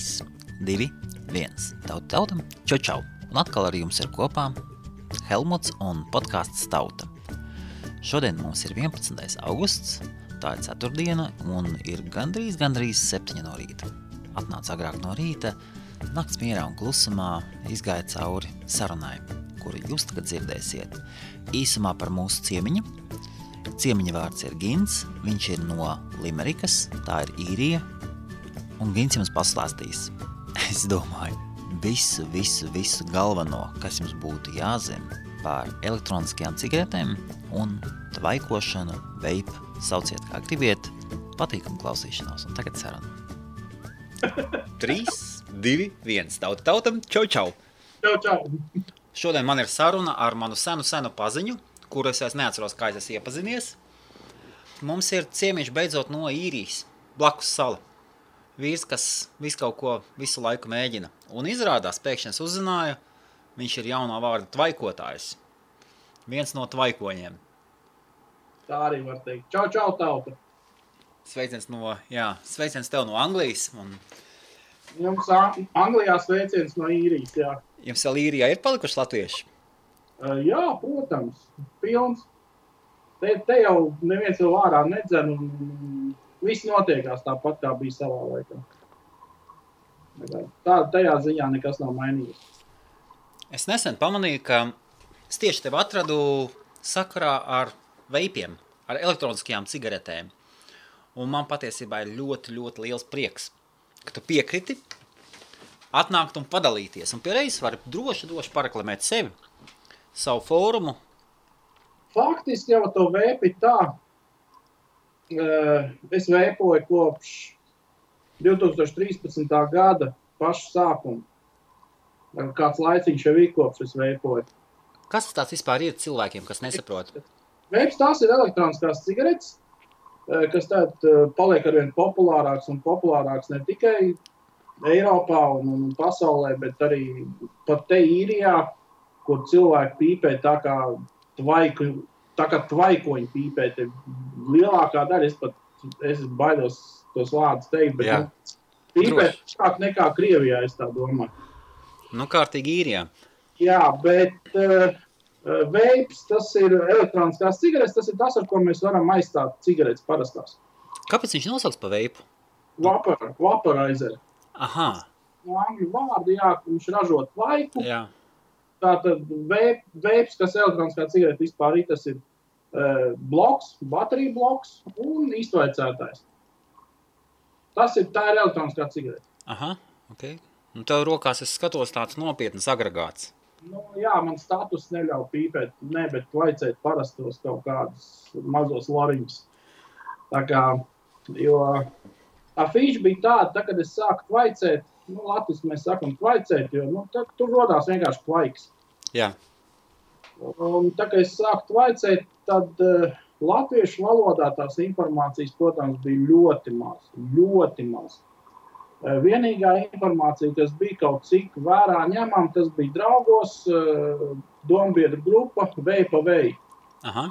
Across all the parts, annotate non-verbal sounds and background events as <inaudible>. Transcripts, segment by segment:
3, 2, 1. Tauta, tauta, čau, čau. Un atkal ar jums ir kopā Helmuts un podkāsts Tauta. Šodien mums ir 11. augusts, tā ir ceturtdiena un ir gandrīz, gandrīz 7 no rīta. Atnāca agrāk no rīta, nakts mierā un klusumā izgāja cauri sarunai, kuru jūs tagad dzirdēsiet. Īsumā par mūsu ciemiņu. Ciemiņa vārds ir Gins, viņš ir no Limerikas, tā ir īrija, un Gins jums pastāstīs, es domāju, visu, visu, visu galveno, kas jums būtu jāzina par elektroniskajām cigaretēm un tvaikošanu, veipu, sauciet kā gribiet, patīkam klausīšanos, un tagad saruna. 3, 2, 1, tauta tautam, čau, čau! Čau, čau! Šodien man ir saruna ar manu senu, senu paziņu, kuras es neatceros, kā es esmu iepazinies. Mums ir ciemiņš beidzot no īrijas, blakus sala vīrs, kas visu kaut ko visu laiku mēģina. Un izrādās, pēkšņi es uzzināju, viņš ir jaunā vārda tvaikotājs. Viens no tvaikoņiem. Tā arī var teikt. Čau, čau, tauta! Sveiciens no, jā, sveiciens tev no Anglijas. Un Jums Ang- Anglijā sveiciens no īrijas, jā. jums vēl īrijā ir palikuši latvieši? Uh, Jā, protams, pilns. Te, te jau neviens jau ārā nedzen un viss notiekās tāpat, kā bija savā laikā. Tā, tajā ziņā nekas nav mainījies. Es nesen pamanīju, ka es tieši tevi atradu sakarā ar veipiem, ar elektroniskajām cigaretēm. Un man patiesībā ir ļoti, ļoti liels prieks, ka tu piekriti atnākt un padalīties. Un pierreiz vari droši, droši pareklamēt sevi, savu fórumu. Faktiski jau to vēpi tā. Eh, Es vēpoju kopš 2013. gada paša sākuma. Kāds laiciņš jau ir kopš es vēpoju. Kas tas vispār ir cilvēkiem, kas nesaprot? Veips tās ir elektroniskās cigaretes, eh, kas tagad eh, paliek ar vien populārāks un populārāks ne tikai Eiropā un, un pasaulē, bet arī pat te īrijā, kur cilvēki pīpē tā kā tvaiku, tā kā tvaikoņi pīpē. Lielākā daļa, es pat es baidos tos vārdus teikt, bet Jā. nu, pīpē tāāk nekā Krievijā, es tā domāju. Nu, kārtīgi īrijā. Jā, bet uh, veips, tas ir elektroniskās cigaretes, tas ir tas, ar ko mēs varam aizstāt cigaretes parastās. Kāpēc viņš nosauc pa veipu? Vapor, vaporizer. Aha, No angļu vārda, jā, viņš ražo tvaiku. jā. Tātad veip, veips, kas elektroniskā cigarete vispār ir, tas ir bloks, bateriju bloks un iztvaicētājs. Tas ir, tā ir elektroniskā cigarete. Aha, ok. Un tev rokās es skatos tāds nopietns agregāts. Nu, jā, man status neļauj pīpēt, ne, bet vajadzētu parastos kaut kādus mazos loriņus. Tā kā, jo afīša bija tāda, tā, kad es sāku tvaicēt, nu, Latvijas mēs sakam tvaicēt, jo, nu, tad tur rodās vienkārši tvaiks. Jā, Un tā kā es sāku tvaicēt, tad uh, latviešu valodā tās informācijas, protams, bija ļoti maz, ļoti maz. Uh, vienīgā informācija, kas bija kaut cik vērā ņemama, tas bija draugos, uh, dombiedru grupa, veja pa veju. aha,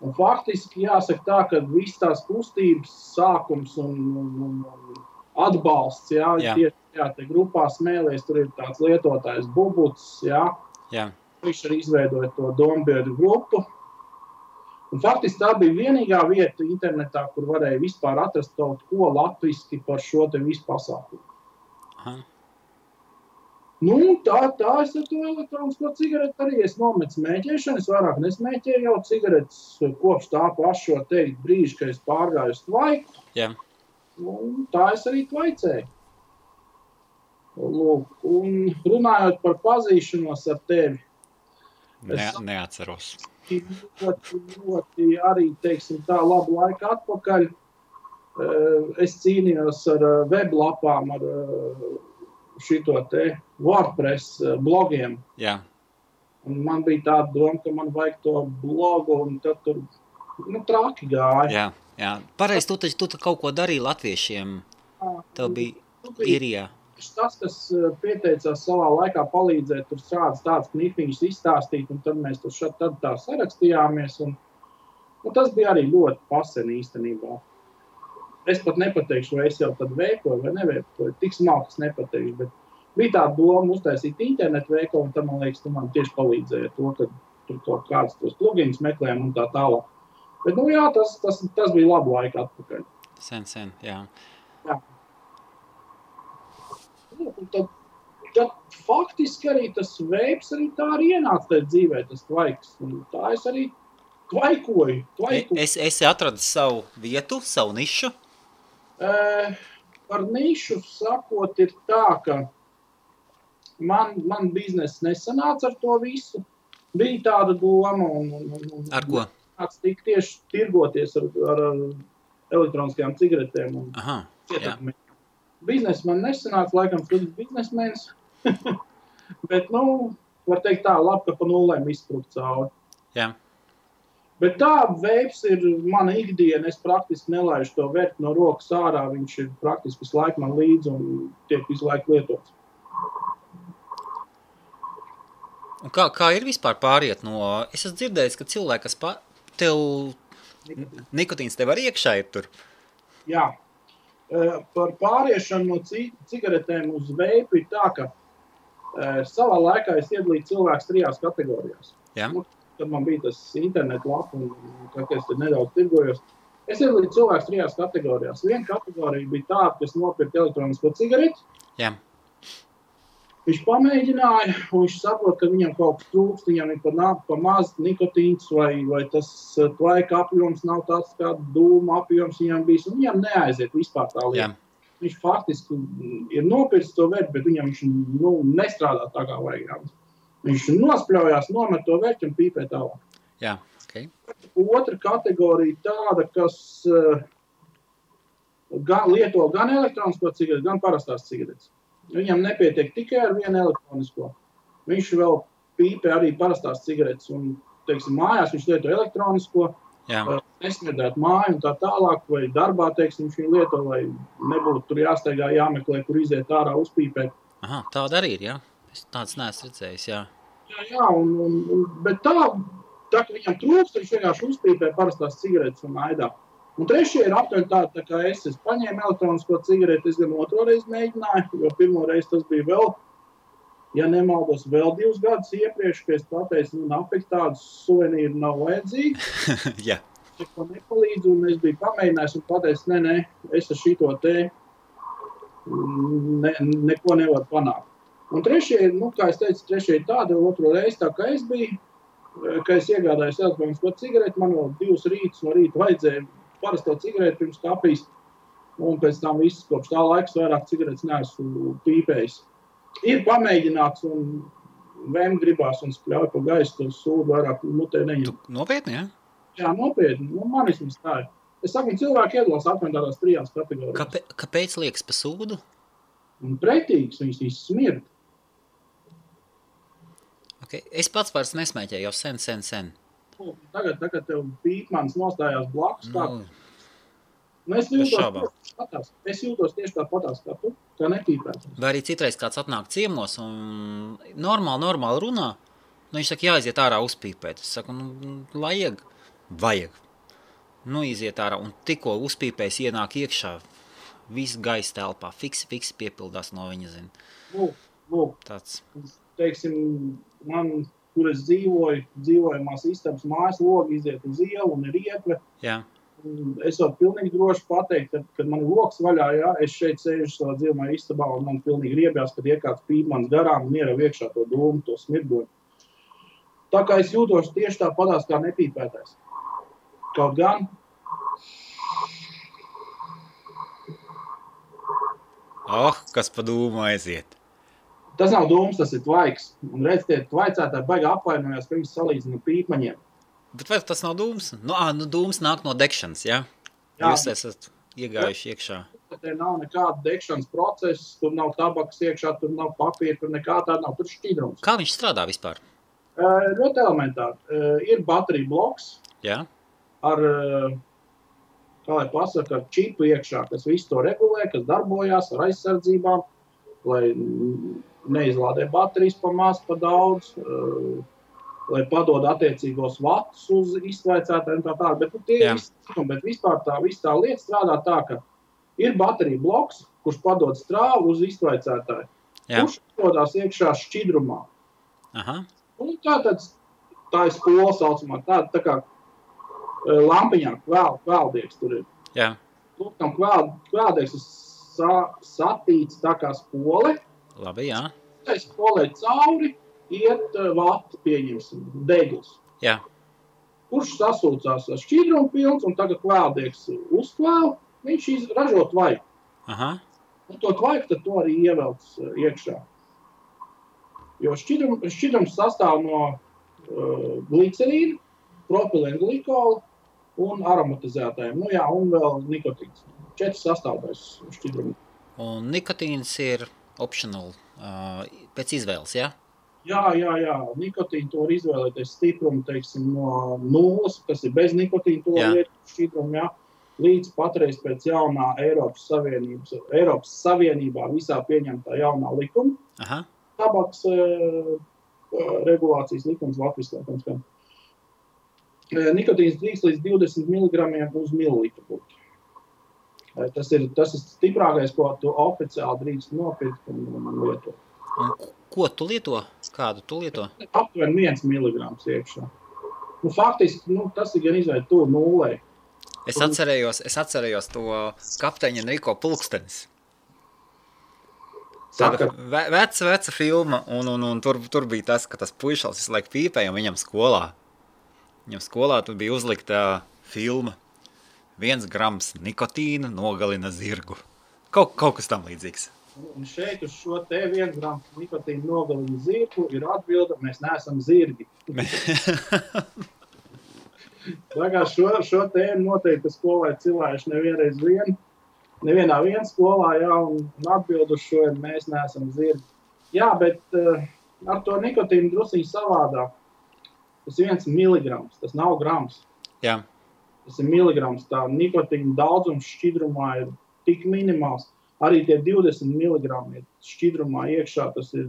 Un faktiski jāsaka tā, ka visas tās kustības sākums un, un, un, atbalsts, jā, Jā. tieši jā, te grupā smēlies, tur ir tāds lietotājs bubuts, jā, jā, viņš arī izveidoja to dombiedru grupu. Un faktiski tā bija vienīgā vieta internetā, kur varēja vispār atrast kaut ko latviešu par šo te visu pasākumu. aha. Nu, tā, tā es ar to elektronisko cigareti arī es nometu smēķēšanu. Es vairāk nesmēķēju jau cigaretes kopš tā paša brīža, kad es pārgāju uz tvaiku. Jā. Un tā es arī tvaicēju. Lūk, un runājot par pazīšanos ar tevi, Ne, neatceros. ļoti, ļoti arī teiksim, tā labu laiku atpakaļ. eh, Es cīnījos ar eh, weblapām, ar šo te WordPress eh, blogiem. Jā, Un man bija tāda doma, ka man vajag to blogu, un tad tur nu, traki gāja. jā, jā. Pareizi, tu taču tu tu kaut ko darīji latviešiem. Tev bija Nu, īrijā. tas, kas eh, pieteicās savā laikā palīdzēt, tur šādas tādas knifiņas izstāstīt, un tad mēs tur šad, tad tā sarakstījāmies. Un, un tas bija arī ļoti pasen īstenībā. es pat nepateikšu, vai es jau tādu veikoju vai neveikoju. Tik smalki es nepateikšu. Bet bija tā doma uztaisīt internetu veikalu, un tam, man liekas, tu man tieši palīdzēja to, ka tur kaut kāds tos plugins meklējām un tā tālāk. Bet, nu jā, tas, tas, tas bija labu laiku atpakaļ. Sen, sen, jā. Jā. Un Tad, tad faktiski arī tas veids arī tā arī ienāca tajā dzīvē, tas tvaiks. Un tā es arī tvaikoju. tvaikoju. Es, esi atradis savu vietu, savu nišu. Eh, Par nišu sakot, ir tā, ka man, man biznesa nesanāca ar to visu. Bija tāda doma, un, un, un, Ar ko? Kāds tik tieši tirgoties ar, ar, ar elektroniskajām cigaretēm un cietumiem. Biznesa man nesanāca, laikam, slikts biznesmenis. <laughs> Bet, nu, var teikt tā, labi, ka pa nulēm izsprukt cauri. Jā. Bet tā veids ir mana ikdiena. Es praktiski nelaižu to vērtu no rokas ārā. Viņš ir praktiski visu laiku man līdzi un tiek visu laiku lietots. Un kā, kā ir vispār pāriet no... Es esmu dzirdējis, ka cilvēki, kas pa... tev... Nikotīns tev arī iekšā ir tur. Jā. Eh, Par pāriešanu no ci- cigaretēm uz veipu ir tā, ka eh, savā laikā es iedalīju cilvēkus trijās kategorijās. Jā. Nu, Kad man bija tas internetu lapa un es tur nedaudz tirgojos, es iedalīju cilvēkus trijās kategorijās. Viena kategorija bija tāda, kas nopirka elektronisko cigareti. Jā. Viņš pamēģināja, un viņš saprot, ka viņam kaut kas trūkst, viņam ir nā- pa maz nikotīns, vai, vai tas eh, tvaika apjoms nav tāds, kāds dūma apjoms viņam bijis. Viņam neaiziet vispār tā Jā. lieta. Viņš faktiski ir nopircis to vērtību, bet viņam viņš nu, nestrādā tā, kā vajag. jā. Viņš nospļaujās, nomet to vērtību un pīpē tālāk. Jā. Okay. Otra kategorija tāda, kas uh, gan, lieto gan elektronisko cigareti, gan parastās cigaretes. Viņam nepietiek tikai ar vienu elektronisko. Viņš vēl pīpē arī parastās cigaretes. Un, teiksim, mājās viņš lieto elektronisko, uh, nesmirdēt māju un tā tālāk, vai darbā teiksim, viņu lieto, lai nebūtu tur jāsteigā, jāmeklē, kur iziet ārā, uzpīpēt. Aha, tāda arī ir, jā. Es tāds neesmu redzējis, jā. Jā, jā un, un, bet tā, tā, ka viņam trūkst, viņš vienkārši uzpīpē parastās cigaretes un aidā. Un trešie ir aptuveni tādi, tā kā es, es paņēmu elektronisko cigareti, es gan otro reizi mēģināju, jo pirmo reizi tas bija vēl, ja nemaldos, vēl divus gadus iepriekš, kad es pateicu, nu, nafik tādas suvenīri nav vajadzīgi, <laughs> jā. neko nepalīdz, un es biju pamēģinājis un pateicis, nē, nē, es ar šito te ne, neko nevaru panākt. Un trešie, nu, kā es teicu, trešie ir tādi, otru reizi, tā kā es biju, ka es iegādājos elektronisko cigareti, man vēl divus rītus no rīta vajadzēja parasto cigareti pirms kafijas, un pēc tam viss kopš tā laiks vairāk cigaretes neesmu pīpējis. Ir pamēģināts, un vēm gribās, un spļauj pa gaisu, to sūdu vairāk mutē neņem. Nopietni, jā? Jā, nopietni, nu, man vismaz tā ir. Es saku, cilvēki iedalās apmēram tādās trijās kategorijās. Kāpēc, kāpēc liekas pa sūdu? Un pretīgs viņas viss smird. Okay. Es pats vairs nesmēķēju jau sen, sen, sen. Nu, Tagad, tagad tev pīpmans nostājās blakus. Kā, Nu, nu, es, jūtos, tāpatās. es jūtos tieši tāpatās kā tu, kā nepīpēts. vai arī citreiz kāds atnāk ciemos un normāli, normāli runā. Nu, viņš saka, jāiziet ārā uzpīpēt. Es saku, nu, vajag. Vajag. Nu, iziet ārā un tikko uzpīpējis ienāk iekšā. Viss gaisa telpā, fiksi, fiksi piepildās no viņa, zin. Nu, nu, Tāds, teiksim, man, kur es dzīvoju, dzīvojamās istabas mājas logi iziet uz ielu un ir iekve. jā, Es varu pilnīgi droši pateikt, ka, kad man ir lokus vaļā, jā, es šeit sēžu savā dzīvojamā istabā, un man pilnīgi riebjās, kad iekāps pīpmans garām un ierauj iekšā to dūmu, to smirdoņu. Tā kā es jūtos tieši tāpatās kā nepīpētais. Kaut gan oh, kas pa dūmu aiziet. Tas nav dūms, tas ir tvaiks. Un redz, tie tvaicētāji baigi apvainojās, salīdzina ar pīpmaņiem. Bet vai tas nav dūms? Nu, ā, nu dūms nāk no degšanas, jā? Jā. Jūs esat iegājuši iekšā. Te nav nekāda degšanas procesa, tur nav tabakas iekšā, tur nav papīra, tur nekā tāda nav. Tur šķidrums. Kā viņš strādā vispār? Uh, ļoti elementāri. Uh, ir baterija bloks, Jā, ar, eh, kā lai pasaka, ar čipu iekšā, kas visu to regulē, kas darbojās ar aizsardzībām, lai neizlādē baterijas pa maz, pa daudz, eh, lai padod attiecīgos vatus uz izsvaicētājiem tā tālāk. Bet, nu, tie ir visi, bet vispār tā, tā lieta strādā tā, ka ir baterija bloks, kurš padod strāvu uz izvaicētāju. Jā. Kurš atrodas iekšā šķidrumā. Tā tad tā ir skola saucamā, tāda tā kā e, lampiņā kvēl, kvēldiegs tur ir. Jā. Lūk, tam kvēl, kvēldiegs ir sa, satīts tā kā spole. Labi, jā. Tai spolē cauri iet e, vati, pieņemsim, degls. Jā. Kurš sasūcās ar šķidrumu pilns un tagad kvēldiegs uzkvēl, viņš iz- ražo tvaiku. Aha. Un to tvaiku tad to arī ievelc uh, iekšā. Jo šķidrum, šķidrums sastāv no uh, glicerīna, propilēna glikola un aromatizētājiem. Nu, jā, un vēl nikotīns. Četras sastāvdaļas šķidruma. Un nikotīns ir optional uh, pēc izvēles, jā? Jā, jā, jā. Nikotīnu to var izvēlēties stiprumu, teiksim, no nulles, kas ir bez nikotīna, to lietu šķidrumu, jā. Līdz patreiz pēc jaunā Eiropas Savienības, Eiropas Savienībā visā pieņemtā jaunā likuma. Aha. tabaks uh, regulācijas likums Latvijas likums. Ka, uh, nikotīns drīkst līdz 20 mg uz mililitru. būt. Tas ir tas ir stiprākais, ko tu oficiāli drīkst nopirkt un, un lietot. Un ko tu lieto? Kādu tu lieto? Aptuveni 1 mg iekšā. Nu, faktiski nu, tas ir gan izvēlēts to nulē. Es atcerējos, es atcerējos to kapteiņa Niko pulkstenis. Tāda ve veca, veca filma, un, un, un tur, tur bija tas, ka tas puišals visu laiku pīpēja, un viņam skolā, viņam skolā tur bija uzlikta filma. Viens grams nikotīna nogalina zirgu. Kaut, kaut kas tam līdzīgs. un šeit uz šo te 1 gramu nikotīnu nogalinu zirgu ir atbilde, mēs neesam zirgi. <laughs> Kā šo, šo tēmu noteikti skolai cilvēki nevienreiz vien, nevienā vien skolā, jā, un, un atbild uz šo ir, mēs neesam zirgi. Jā, bet uh, ar to nikotīnu drusīgi savādāk. Tas viens miligrams, tas nav grams. Jā, Tas ir miligrams. Tā nikotīna daudzums šķidrumā ir tik minimāls. Arī tie 20 mg ir šķidrumā iekšā. Tas ir.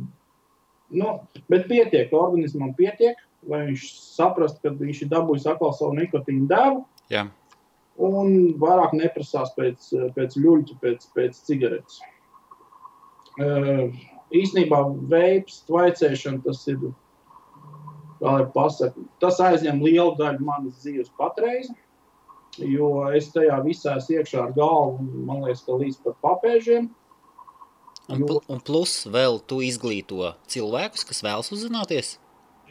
Nu, bet pietiek, organismam pietiek, lai viņš saprastu, ka viņš ir dabūjis atkal savu nikotīnu devu. jā. Un vairāk neprasās pēc, pēc ļuļķa, pēc, pēc cigaretes. Uh, īsnībā veids, tvaicēšana, tas ir. kā lai pasaka, Tas aizņem lielu daļu manas dzīves patreiz. Jo es tajā visā esmu iekšā ar galvu, man liekas, ka līdz pat papēžiem. Un, pl un plus vēl tu izglīto cilvēkus, kas vēlas uzzināties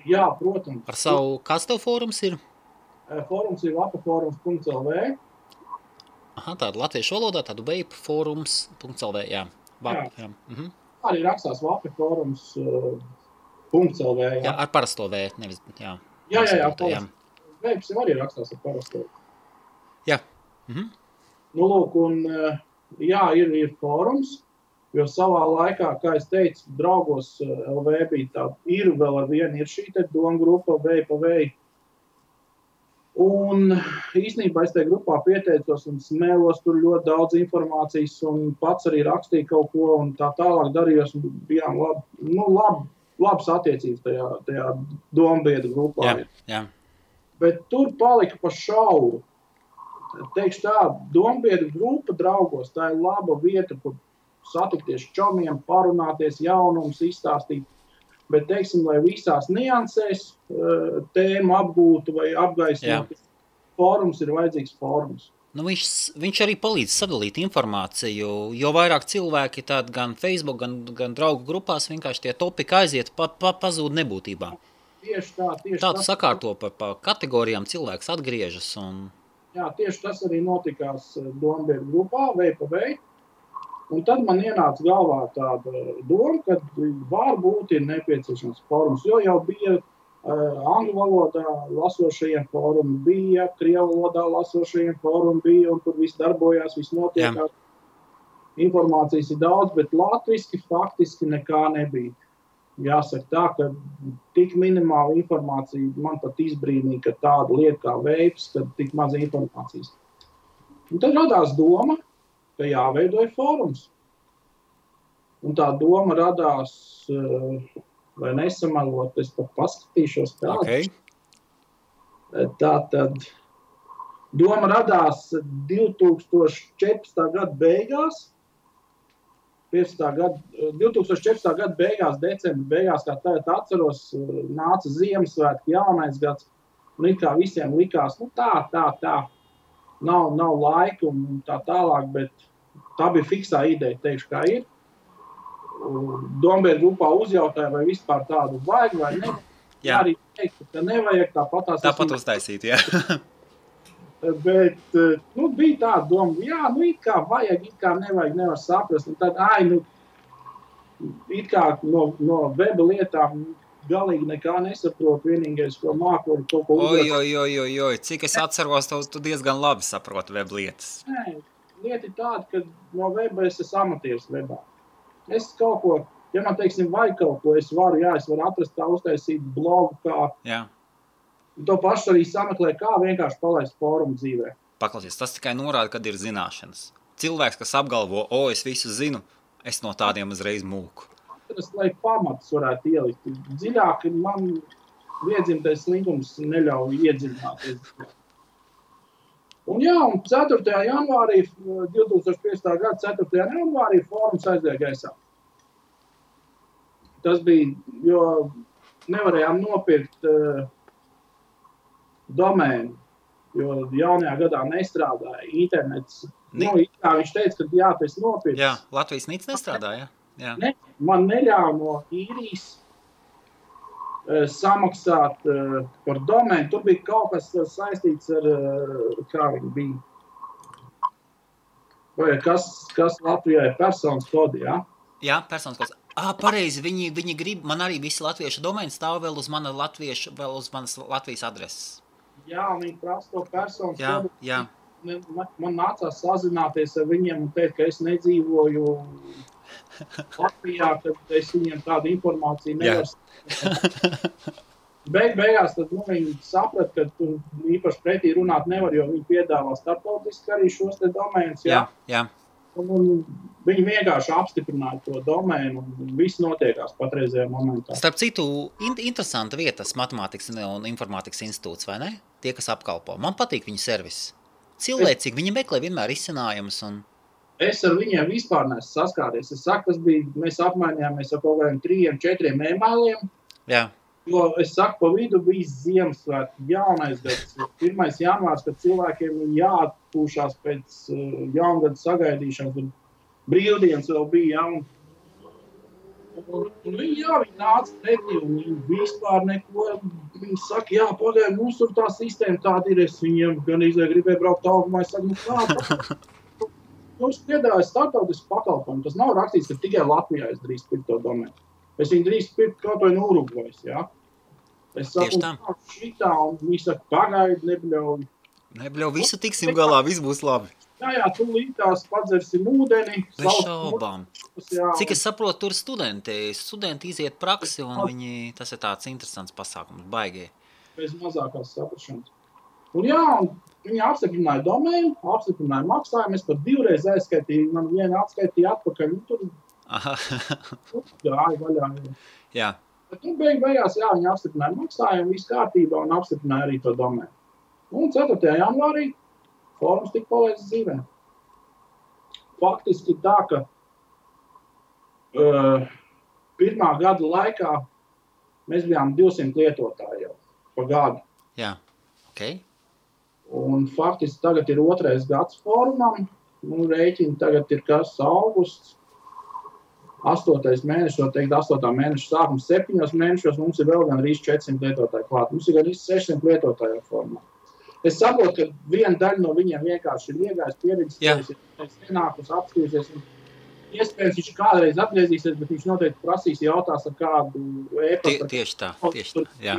Jā, protams. par savu, kas tev fórums ir? Eh, Fórums ir lapaforums.lv. Aha, tāda latviešu valodā, tādu vape fórums.lv, jā. Vap, jā. Mhm. Arī rakstās lapaforums.lv. jā, Jā, ar parasto V, nevis, jā. jā, jā. jā, jā. Jau arī rakstās ar parasto. Mhm. Nu, lūk, un, eh, jā, ir, ir fórums. Jo savā laikā, kā jau teicu, draugos eh, LV bija tā, ir vēl ar vienu, ir šī doma grupa, vei pa vei. Un īsnībā es tajā grupā pieteicos un smēlos tur ļoti daudz informācijas, un pats arī rakstīju kaut ko, un tā tālāk darījos. Bijām labi, nu, labi, labas attiecības tajā, tajā dombiedru grupā. Jā, jā. Bet tur palika pa šauru. Teikšu tā, dombiedru grupa draugos, tā ir laba vieta, kur satikties čomiem, parunāties, jaunumus izstāstīt. Bet, teiksim, lai visās niansēs eh, tēmu apgūtu vai apgaismotu, fórums ir vajadzīgs fórums. Nu, viņš, viņš arī palīdz sadalīt informāciju. Jo vairāk cilvēki tad gan Facebook, gan, gan draugu grupās vienkārši tie topiki aiziet, pa, pa, pazūd nebūtībā. Tieši tā, tieši Tāds tas- sakārto pa, pa kategorijām, cilvēks atgriežas. Un, Jā, tieši tas arī notikās Dombēra grupā, vei pa vei. Un tad man ienāca galvā tāda doma, ka varbūt ir nepieciešams fórums. Jo jau bija uh, angļu valodā lasošajiem fórumi, bija krievu valodā lasošajiem fórumi, bija un tur viss darbojās, viss notiekās. Informācijas ir daudz, bet latviešu faktiski nekā nebija. Jāsaka tā, ka tik minimāla informācija man pat izbrīnīja, ka tāda lieta kā veids, ka tik maz informācijas. Un tad radās doma, ka jāveido fórums. Un tā doma radās, eh, lai nesamalot, es pat paskatīšos, kāda okay. Tā tad Doma radās 2014. gada beigās. 15. Gada, 2014. gada beigās, decembra beigās, kā tagad atceros, nāca Ziemassvētku jaunais gads. Un it kā visiem likās, nu tā, tā, tā. Nav, nav laika un tā tālāk, bet tā bija fiksā ideja, teikšu, kā ir. Dombēra grupā uzjautāja, vai vispār tādu vajag vai ne. Jā. Arī teikt, ka nevajag tāpat tās. Tāpat uztaisīt, jā. <laughs> Bet nu, bija tāda doma, jā, nu, it kā vajag, it kā nevajag, nevar saprast. Un tad, ai, nu, it kā no, no weba lietām galīgi nekā nesaprotu. Vienīgais, ko māku, ir kaut ko uzrakstīt. Oi, oi, oi, oi, cik es atceros, tu, tu diezgan labi saproti web lietas. Nē, lieta ir tāda, ka no weba es esmu amatieris webā. Es kaut ko, ja man teiksim, vai kaut ko es varu, jā, es varu atrast kā uztaisīt blogu, kā. Jā. To pašu arī sameklē, kā vienkārši palaist fórumu dzīvē. Paklausies, tas tikai norāda, kad ir zināšanas. Cilvēks, kas apgalvo, o, es visu zinu, es no tādiem uzreiz mūku. Tas, lai pamats varētu ielikt dziļāk, man viedzimtais slinkums neļauj iedziļināties. Un jā, un 4. janvārī, 2005. gada 4. janvārī fórums aizgāja gaisā. Tas bija, jo nevarējām nopirkt uh, domēnu, jo jaunajā gadā nestrādāja internets. Ni... Nu, kā viņš teica, ka jā, tas nopirkt. Jā, Latvijas nīc nestrādāja. Jā. Ne, man neļāva no īrijas uh, samaksāt uh, par domēnu. Tur bija kaut kas saistīts ar, uh, kā viņi bija. Vai kas, kas Latvijai ir personas kodi, jā? Jā, personas kods. Ah, pareizi, viņi, viņi grib, man arī visi latviešu domēni stāv vēl uz mana latviešu, vēl uz manas Latvijas adreses. Jā, viņi prasa to personu. Jā, jā. Man, man nācās sazināties ar viņiem un teikt, ka es nedzīvoju Latvijā, tad es viņiem tādu informāciju nevaru. Beig, beigās tad, nu, viņi saprata, ka tu īpaši pretī runāt nevar, jo viņi piedāvā starptautiski arī šos domēnus. Jā, jā. jā. Un, viņi vienkārši apstiprināja to domēnu, un viss notiekās patreizajā momentā. Starp citu, in interesanta vieta, Matemātikas un Informātikas institūts, vai ne? Tie, kas apkalpo. Man patīk viņu servis. Cilvēcīgi, viņi meklē vienmēr izcinājumus. Un... Es ar viņiem vispār neesmu saskāries. Es saku, tas bija, mēs apmainījāmies ar kaut kādiem trījiem, četriem e-mailiem. Jā. Jo es saku, pa vidu bija Ziemassvētku, jaunais gads, 1. janvārs, kad cilvēkiem ir jāatpūšas pēc uh, jaungada sagaidīšanas, un brīvdienas vēl bija. Ja, un, un, un viņi, jā, viņi nāca pretī, un viņi vispār neko, viņi saka, jā, pagaidi, mums tur tā sistēma tāda ir, es viņiem gan izvēju gribēju braukt augumā, <laughs> es saku, nu kā, mums piedāvāja startautisku pakalpojumu, tas nav rakstīts, ka tikai Latvijā es drīz pirkt to domēnu. Es viņu drīz pirku kaut vai no Urugvajas. Ja? Es saku, kā šitā, un viņi saka, pagaidi, nebļauj. Nebļauj, visu tiksim galā, viss būs labi. Jā, jā, tu līdās padzersim ūdeni. Bez šaubām. Jā. Cik es saprotu, tur studenti, studenti iziet praksi, un viņi, tas ir tāds interesants pasākums, baigie. Bez mazākās saprašanas. Un jā, un viņi apstiprināja domēnu, apstiprināja maksājumu, es pat divreiz aizskaitīju, man viena atskaitīja atpakaļ, tur Gāja <laughs> vaļā. Jā. Bet, nu, beig, beigās, jā, viņi apstiprināja maksājumu, viss kārtībā un apstiprināja arī to domēnu. Un 4. janvārī fórums tika palaists dzīvē. Faktiski tā, ka uh, pirmā gada laikā mēs bijām 200 lietotāji jau pa gadu. Jā, ok. Un faktiski tagad ir otrais gads fórumam. Nu, rēķini tagad ir kas augusts, astotais mēnesis, jau teikt, astotā mēneša sākums, septiņos mēnešos mums ir vēl gan arī 400 lietotāji klāt. Mums ir gan 600 lietotāju formā. Es saprotu, ka viena daļa no viņiem vienkārši ir iegājis, pieredzējis, ienākus, apstīsies. Iespējams, viņš kādreiz atgriezīsies, bet viņš noteikti prasīs, jautās ar kādu e-pastu. Tie, tieši tā, tieši tā. Jā.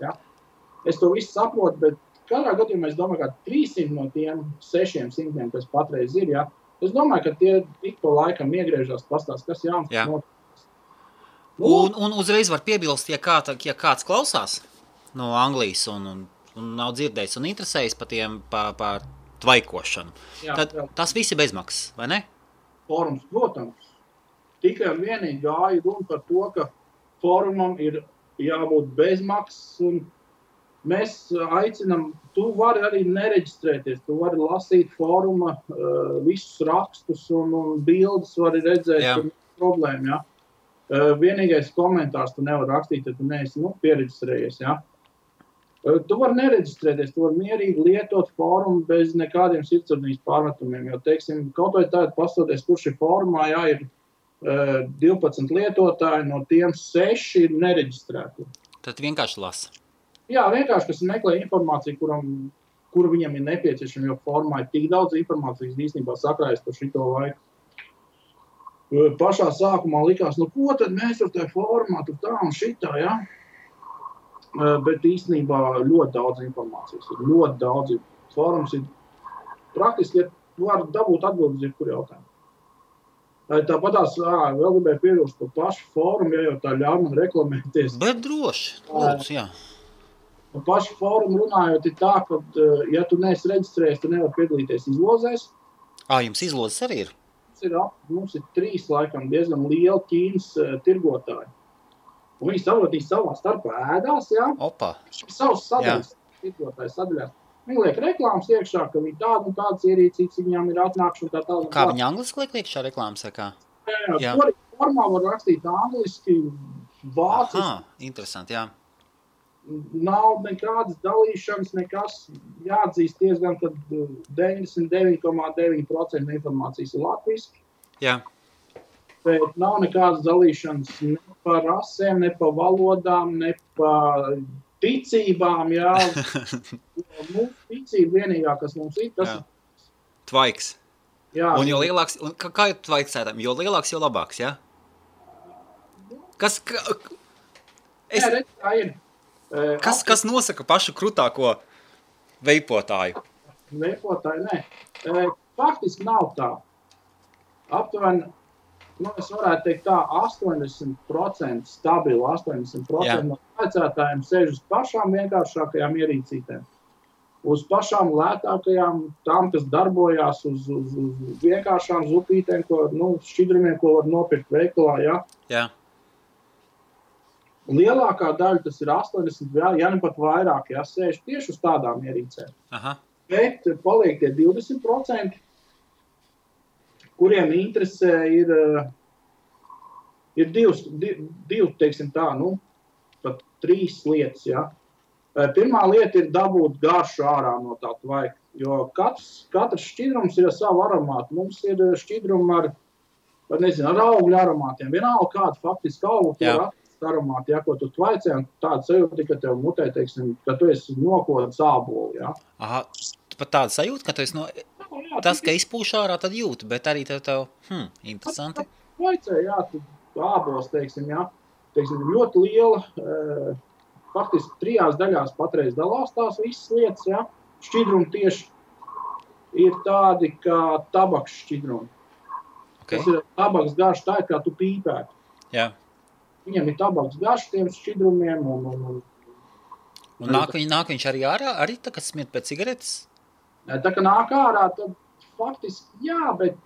Ja? Es to visu saprotu, bet katrā gadījumā es domāju, ka 300 no tiem 600, kas patreiz ir, ja, Es domāju, ka tie ik pa laikam iegriežas, pastāstīs, kas jauns. Jā. Nu, un, un uzreiz var piebilst, ja, kā, ja kāds klausās no Anglijas un, un, un nav dzirdējis un interesējas par tiem par, par tvaikošanu, jā, tad jā. tas viss ir bezmaksas, vai ne? Fórums, protams. Tikai un vienīgi gāja runa par to, ka fórumam ir jābūt bezmaksas un mēs aicinām, tu vari arī nereģistrēties. Tu vari lasīt fóruma uh, visus rakstus un, un bildes, vari redzēt, Jā. ka ir problēma. Ja? Uh, vienīgais komentārs tu nevari rakstīt, ja tu neesi nu, pieregistrējies. Ja? Uh, Tu vari nereģistrēties, tu vari mierīgi lietot fórumu bez nekādiem sirdsapziņas pārmetumiem. Jo, teiksim, kaut vai tādā paskatoties, kurš ir fórumā, jā, ir uh, 12 lietotāji, no tiem 6 ir nereģistrēti. Tad vienkārši lasa. Jā, vienkārši kas meklē informāciju, kuram, kuru viņam ir nepieciešama. Jo formā ir tik daudz informācijas, īstenībā sakrājas par šo laiku. Pašā sākumā likās, nu, ko tad mēs ar tajā formā, tur tā un šitā. Ja? Bet īstenībā ļoti daudz informācijas ir. Ļoti daudz. Fórums ir praktiski, ja tu vari dabūt atbildes jautājumu. Eh, Tāpat tās vēl gribēju piebilst par pašu fórumu, ja jau tā ļauj man reklamēties. Bet droši. Lūdzu, jā. Par pašu fórumu runājot, ir tā, ka, eh, ja tu neesi reģistrējies, tu nevari piedalīties izlozēs. Ā, jums izlozes arī ir. Mums ir, mums ir trīs, laikam, diezgan lieli Ķīnas uh, tirgotāji. Un viņi saprotīs savā starpā ēdās, jā, Opa. šis savs sadaļas, tirgotājs sadaļās. Viņi liek reklāmas iekšā, ka viņi tādu un tādas ierīcītas viņām ir atnākuši un tā tālāk. Kā viņi angliski liek iekšā reklāmas? kā? Jā, jā. Jā. Formā var rakstīt angliski, vāciski. Aha, interesanti, jā. Nav nekādas dalīšanas, nekas jāatzīst diezgan, ka uh, 99,9% informācijas ir latviešu. Jā, Bet nav nekādas dalīšanas ne par rasēm, ne par valodām, ne par ticībām. Jā, mūsu <laughs> ticība vienīgā, kas mums ir, tas Jā. tvaiks. ir. Jā, Un jo lielāks, kā, kā ir tvaiks ēdam? Jo lielāks, jo labāks, jā? Kas, ka, es, jā, redz, tā ir. Kas, kas nosaka pašu krutāko veipotāju? Lepotāji, nē. Faktiski nav tā. Aptuveni, nu, es varētu teikt, tā 80% stabili 80% Jā. no vecātājiem sēž uz pašām vienkāršākajām ierīcītēm. Uz pašām lētākajām, tām, kas darbojās uz, uz, uz vienkāršām zupītēm, ko, nu, šķidrumiem, ko var nopirkt veikalā. Ja? Jā, Lielākā daļa, tas ir 80, jā, ja ne pat vairāk, ja sēž tieši uz tādām ierīcēm. aha, Bet paliek tie 20%, kuriem interesē ir, eh, ir divas, div, div, teiksim tā, nu, pat trīs lietas. Ja? Eh, Pirmā lieta ir dabūt garšu ārā no tā tvaika. Jo katrs, katrs šķidrums ir ar savu aromātu. Mums ir eh, šķidrumi ar, nezinu, ar augļu aromātiem. Vienalga, kāda faktiski auga aromāti, ja, ko tu tvaicē, un tāda sajūta, ka tev mutē, teiksim, ka tu esi nokods ābolu. Ja. aha. Tu pat tādu sajūtu, ka tu esi no... Nu, jā, Tas, ka izpūš ārā, tad jūti, bet arī tev, tev hm, interesanti. Vaicē, jā, tur ābols, teiksim, jā, teiksim, ļoti liela. E, faktiski trijās daļās patreiz dalās tās visas lietas. Jā. Šķidrumi tieši ir tādi kā tabaks šķidrumi. Okay. Tas ir tabaks garš, tā ir kā tu pīpētu. Jā. Viņam ir tabaks garš tiem šķidrumiem. Un, un, un, Un nāk, viņ, nāk viņš arī ārā, arī tā, kas smiet pēc cigaretes? tā kā nāk ārā, tad faktiski jā, bet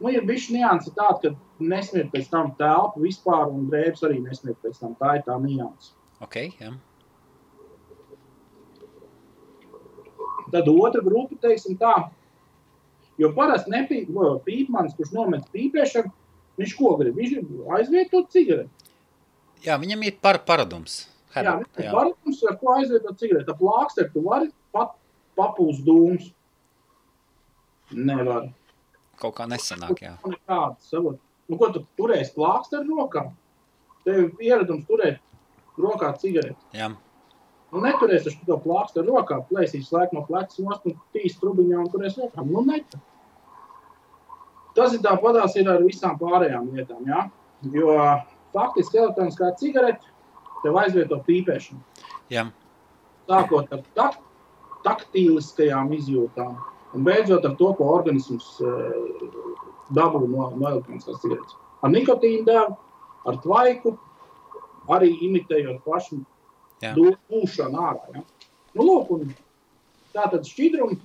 nu, ir bijusi nianse tāda, ka nesmiet pēc tam telpu vispār, un drēbes arī nesmiet pēc tam. Tā ir tā nianse. Ok, jā. Tad otra grupa, teiksim tā, jo parasti nepīpēs pīpmans, kurš nomet pīpēšanu, viņš ko grib? Viņš grib aizvietot cigareti. Jā, viņam ir par paradums. Jā, viņš ir jā. paradums, ar ko cigareti. Ar plāksteri tu vari pat papūst dūmus. Nevar. Kaut kā nesanāk, jā. Nav nekādas, savot. Nu, ko tu turēsi plāksteri rokā? Tev ir ieradums turēt rokā cigareti. jā. Nu, neturēs ar to plākstu rokā, plēsīs slēgt no plecs nost un tīs trubiņā un turēs rokā. Nu, netur. Tas ir tāpatās ir ar visām pārējām lietām, jā. Jo faktiski elektroniskā cigarete tev aizvieto pīpēšanu. jā. Sākot ar tak taktīliskajām izjūtām un beidzot ar to, ko organisms uh, dabū no, no elektroniskās cigaretes. Ar nikotīnu devu, ar tvaiku, arī imitējot pašu dūšanu ārā. Ja? Nu, lūk, un tā tad šķidrumi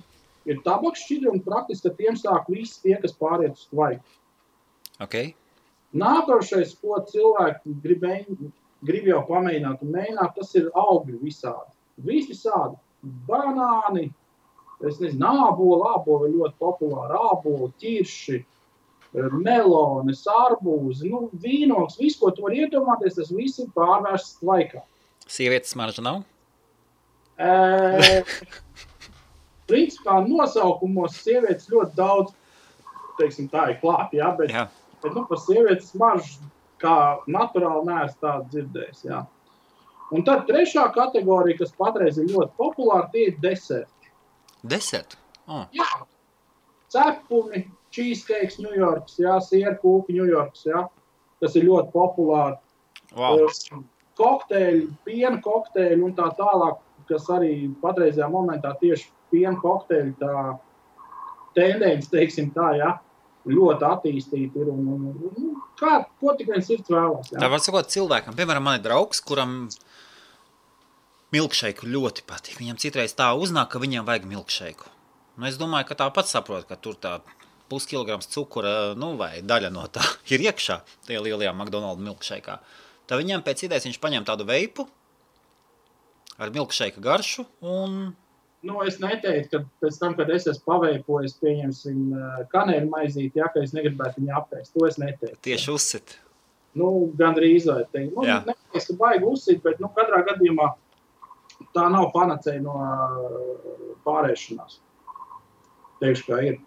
ir tabaks šķidrumi, praktiski ar tiem sāk visi tie, kas pāriet uz tvaiku. Ok, Nākošais, ko cilvēki grib, grib jau pamēģināt un mēģināt, tas ir augļi visādi. Visādi banāni, es nezinu, āboli ir ļoti populāri, āboli, ķirši, melones, arbūzi, nu, vīnogs, viss, ko tu vari iedomāties, tas viss ir pārvērsts laikā. Sievietes smarža nav? E, principā nosaukumos sievietes ļoti daudz, teiksim, tā ir klāt, jā, bet, Jā. Bet nu, par sievietes smaržu kā naturāli neesmu tādu dzirdējis, jā. Un tad trešā kategorija, kas patreiz ir ļoti populāra, tie ir deserti. Desertu. Oh. Jā, cepumi, cheesecakes, New Yorks, jā, sierkūki, New Yorks, jā, kas ir ļoti populāri. Wow. Kokteļi, piena kokteļi un tā tālāk, kas arī patreizajā momentā tieši piena kokteļi tā tendence, teiksim tā, jā, ļoti attīstīta ir. Un, un, un, un, kā, ko tik viens sirds vēlas, Tā jā. var sakot cilvēkam, piemēram, man ir draugs, kuram milkšeiku ļoti patīk. Viņam citreiz tā uznāk, ka viņam vajag milkšeiku. Nu, es domāju, ka tāpat saprot, ka tur tā puskilograms cukura, nu, vai daļa no tā <laughs> ir iekšā tajā lielajā McDonald's milkšeikā. Tad viņam pēc idejas viņš paņem tādu veipu ar milkšeika garšu un Nu, es neteiktu, ka pēc tam, kad es esmu paveikojis, pieņemsim, kanēļu maizīti, ja, ka es negribētu viņu apēst. To es neteiktu. tieši uzsit. Nu, gan drīz vai teikt. Nu. Nevis, ka baigi uzsīt, bet nu, katrā gadījumā tā nav panacēja no ā, pārēšanās. Teikšu, kā ir.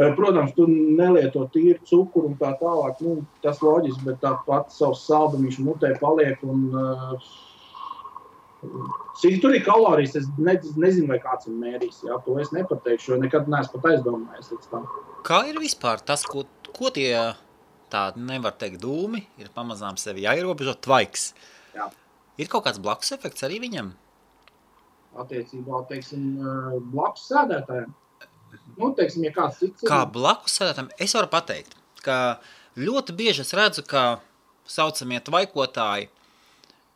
Eh, Protams, tu nelieto tīru cukuru un tā tālāk. Nu, tas loģiski, bet tāpat savs saldumiņš mutē paliek. Un, uh, cik tur ir kalorijas, es ne, nezinu, vai kāds ir mērījis. Jā, to es nepateikšu, jo nekad neesmu pat aizdomājies līdz tam. Kā ir vispār tas, ko, ko tie tādi nevar teikt dūmi, ir pamazām sevi jāierobežo tvaiks. Jā. Ir kaut kāds blakus efekts arī viņam? Attiecībā, teiksim, eh, blakus sēdētājiem. Nu, teiksim, ja kāds cits Kā blakus sēdētājam, es varu pateikt, ka ļoti bieži es redzu, ka saucamie tvaikotāji,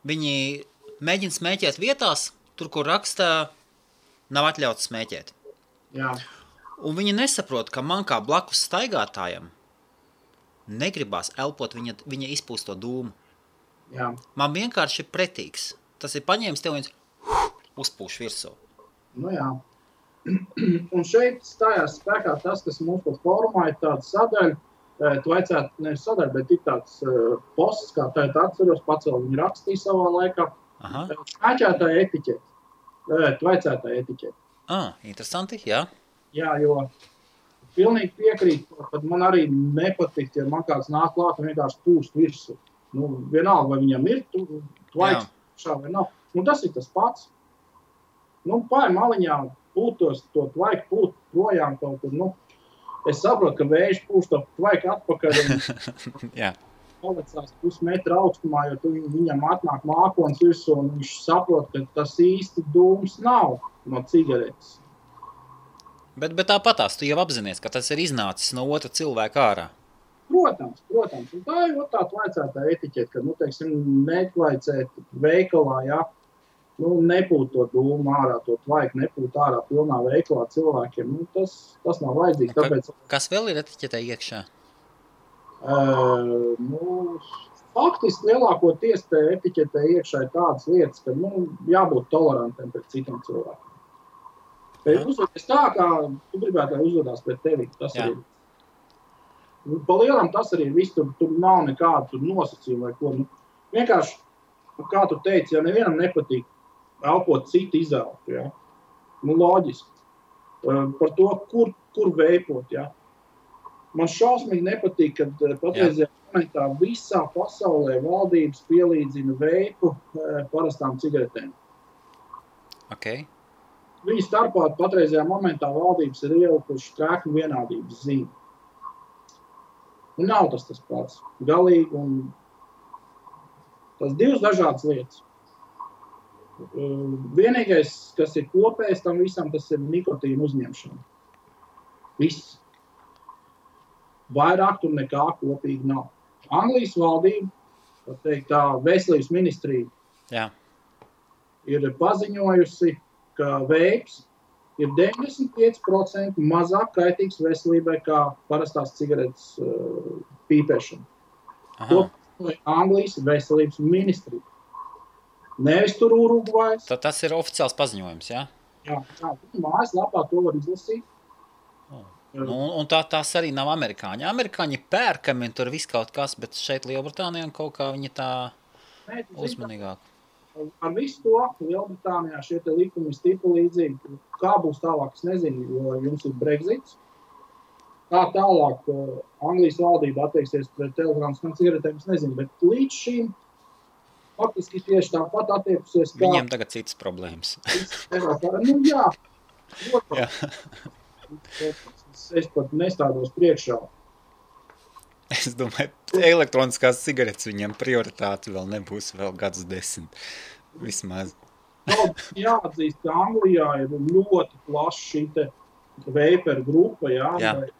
viņi mēģina smēķēt vietās, tur, kur rakstā, nav atļauts smēķēt. Jā, Un viņi nesaprot, ka man kā blakus staigātājam negribās elpot viņa, viņa izpūsto dūmu. jā. Man vienkārši ir pretīgs. Tas ir paņēmis tev viens uzpūš virsū. Nu, jā. <clears throat> Un šeit stājās spēkā tas, kas mums pat formā ir tāda sadaļa. eh, Tu vajadzētu, nevis sadaļa, bet ir tāds uh, posts, kā tā atceros, pats vēl viņu rakstīja savā laikā. Aha. Smēķētāja etiķete. Vajadzētu etiķete. Ah, interesanti, jā. Jā, jo pilnīgi piekrītu, ka man arī nepatīk, ja man kāds nāk klāt un vienkārši pūst virsū. Nu, vienalga, vai viņam ir šā vai nav. Nu, tas ir tas pats. Nu, pāri maliņā pūtos to tvaiku pūt projām kaut kur. Nu, es saprotu, ka vējš pūš to tvaiku atpakaļ un <laughs> jā. Palicās pusmetra augstumā, jo tu viņ- viņam atnāk mākons virsū un viņš saprot, ka tas īsti dūms nav no cigaretes. Bet, bet tāpatās tu jau apzinājies, ka tas ir iznācis no otra cilvēka ārā. Protams, protams. Un tā ir tā vajadzēta etiķete, ka, nu, teiksim, neklaicēt veikalā, ja nu, nepūt to dūmu ārā, to tvaiku nepūt ārā pilnā veikalā cilvēkiem. Nu, tas, tas nav vajadzīgs. Ka- Tāpēc, Kas vēl ir etiķetē iekšā? Nu, faktiski lielākoties etiķetē iekšā ir tādas lietas, ka, nu, jābūt tolerantiem pret citiem cilvēkiem. Uzvedies tā, kā tu gribētu, lai uzvedās pret tevi. Tas Jā. arī Nu, Pa lielam tas arī viss. Tur, tur nav nekādu nosacījumu vai ko. Nu, vienkārši, nu, kā tu teici, ja nevienam nepatīk elpot citu izelpu, ja? nu, loģiski. Par to, kur, kur veipot. Ja? Man šausmīgi nepatīk, ka uh, patreizajā momentā visā pasaulē valdības pielīdzina veipu uh, parastām cigaretēm. Okay. Viņa starpā patreizajā momentā valdības ir ielikušas trēknu vienādības zīmi. Un nav tas tas pats. Galīgi. Un tas divas dažādas lietas. Uh, Vienīgais, kas ir kopējs tam visam, tas ir nikotīna uzņemšana. Viss. Vairāk tur nekā kopīgi nav. Anglijas valdība, teikt, tā veselības ministrija Jā. ir paziņojusi, ka veips ir 95% mazāk kaitīgs veselībai nekā parastās cigaretes uh, pīpēšana. Aha. To paziņoja Anglijas veselības ministrija. Nevis tur Urugvajs. Tad tas ir oficiāls paziņojums, jā? Jā, jā mājaslapā to var izlasīt. Nu, un, un tā, tās arī nav amerikāņi. Amerikāņi pērkami tur viss kaut kas, bet šeit Lielbritānijā kaut kā viņi tā uzmanīgāk. Ar visu to Lielbritānijā šie likumi ir stipri līdzīgi. Kā būs tālāk, es nezinu, jo jums ir Brexits. Kā tālāk uh, Anglijas valdība attieksies pret elektroniskām cigaretēm, es nezinu. Bet līdz šim faktiski tieši tāpat attieksies. Kā... Viņiem tagad citas problēmas. nu, jā, <laughs> protams. Jā. Es, pat nestādos priekšā. Es domāju, elektroniskās cigaretes viņam prioritāte vēl nebūs vēl gadus desmit. Vismaz. No, jāatzīst, ka Anglijā ir ļoti plaša šī veiperu grupa. Jā, Jā. vai-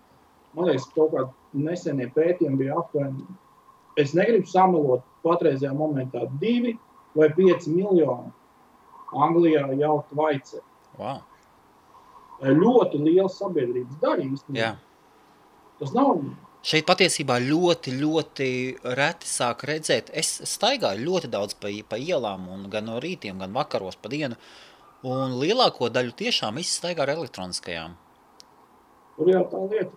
Man liekas, kaut kādi nesenie pētījumi bija aptuveni. Es negribu samalot patreizajā momentā divi vai pieci miljoni. Anglijā jau tvaicē. Wow. Ļoti liels sabiedrības daļa īstenībā. Tas nav Šeit patiesībā ļoti, ļoti reti sāk redzēt. Es staigāju ļoti daudz pa, pa ielām, gan no rītiem, gan vakaros pa dienu. Un lielāko daļu tiešām izstaigā ar elektroniskajām. Tur jau tā lieta.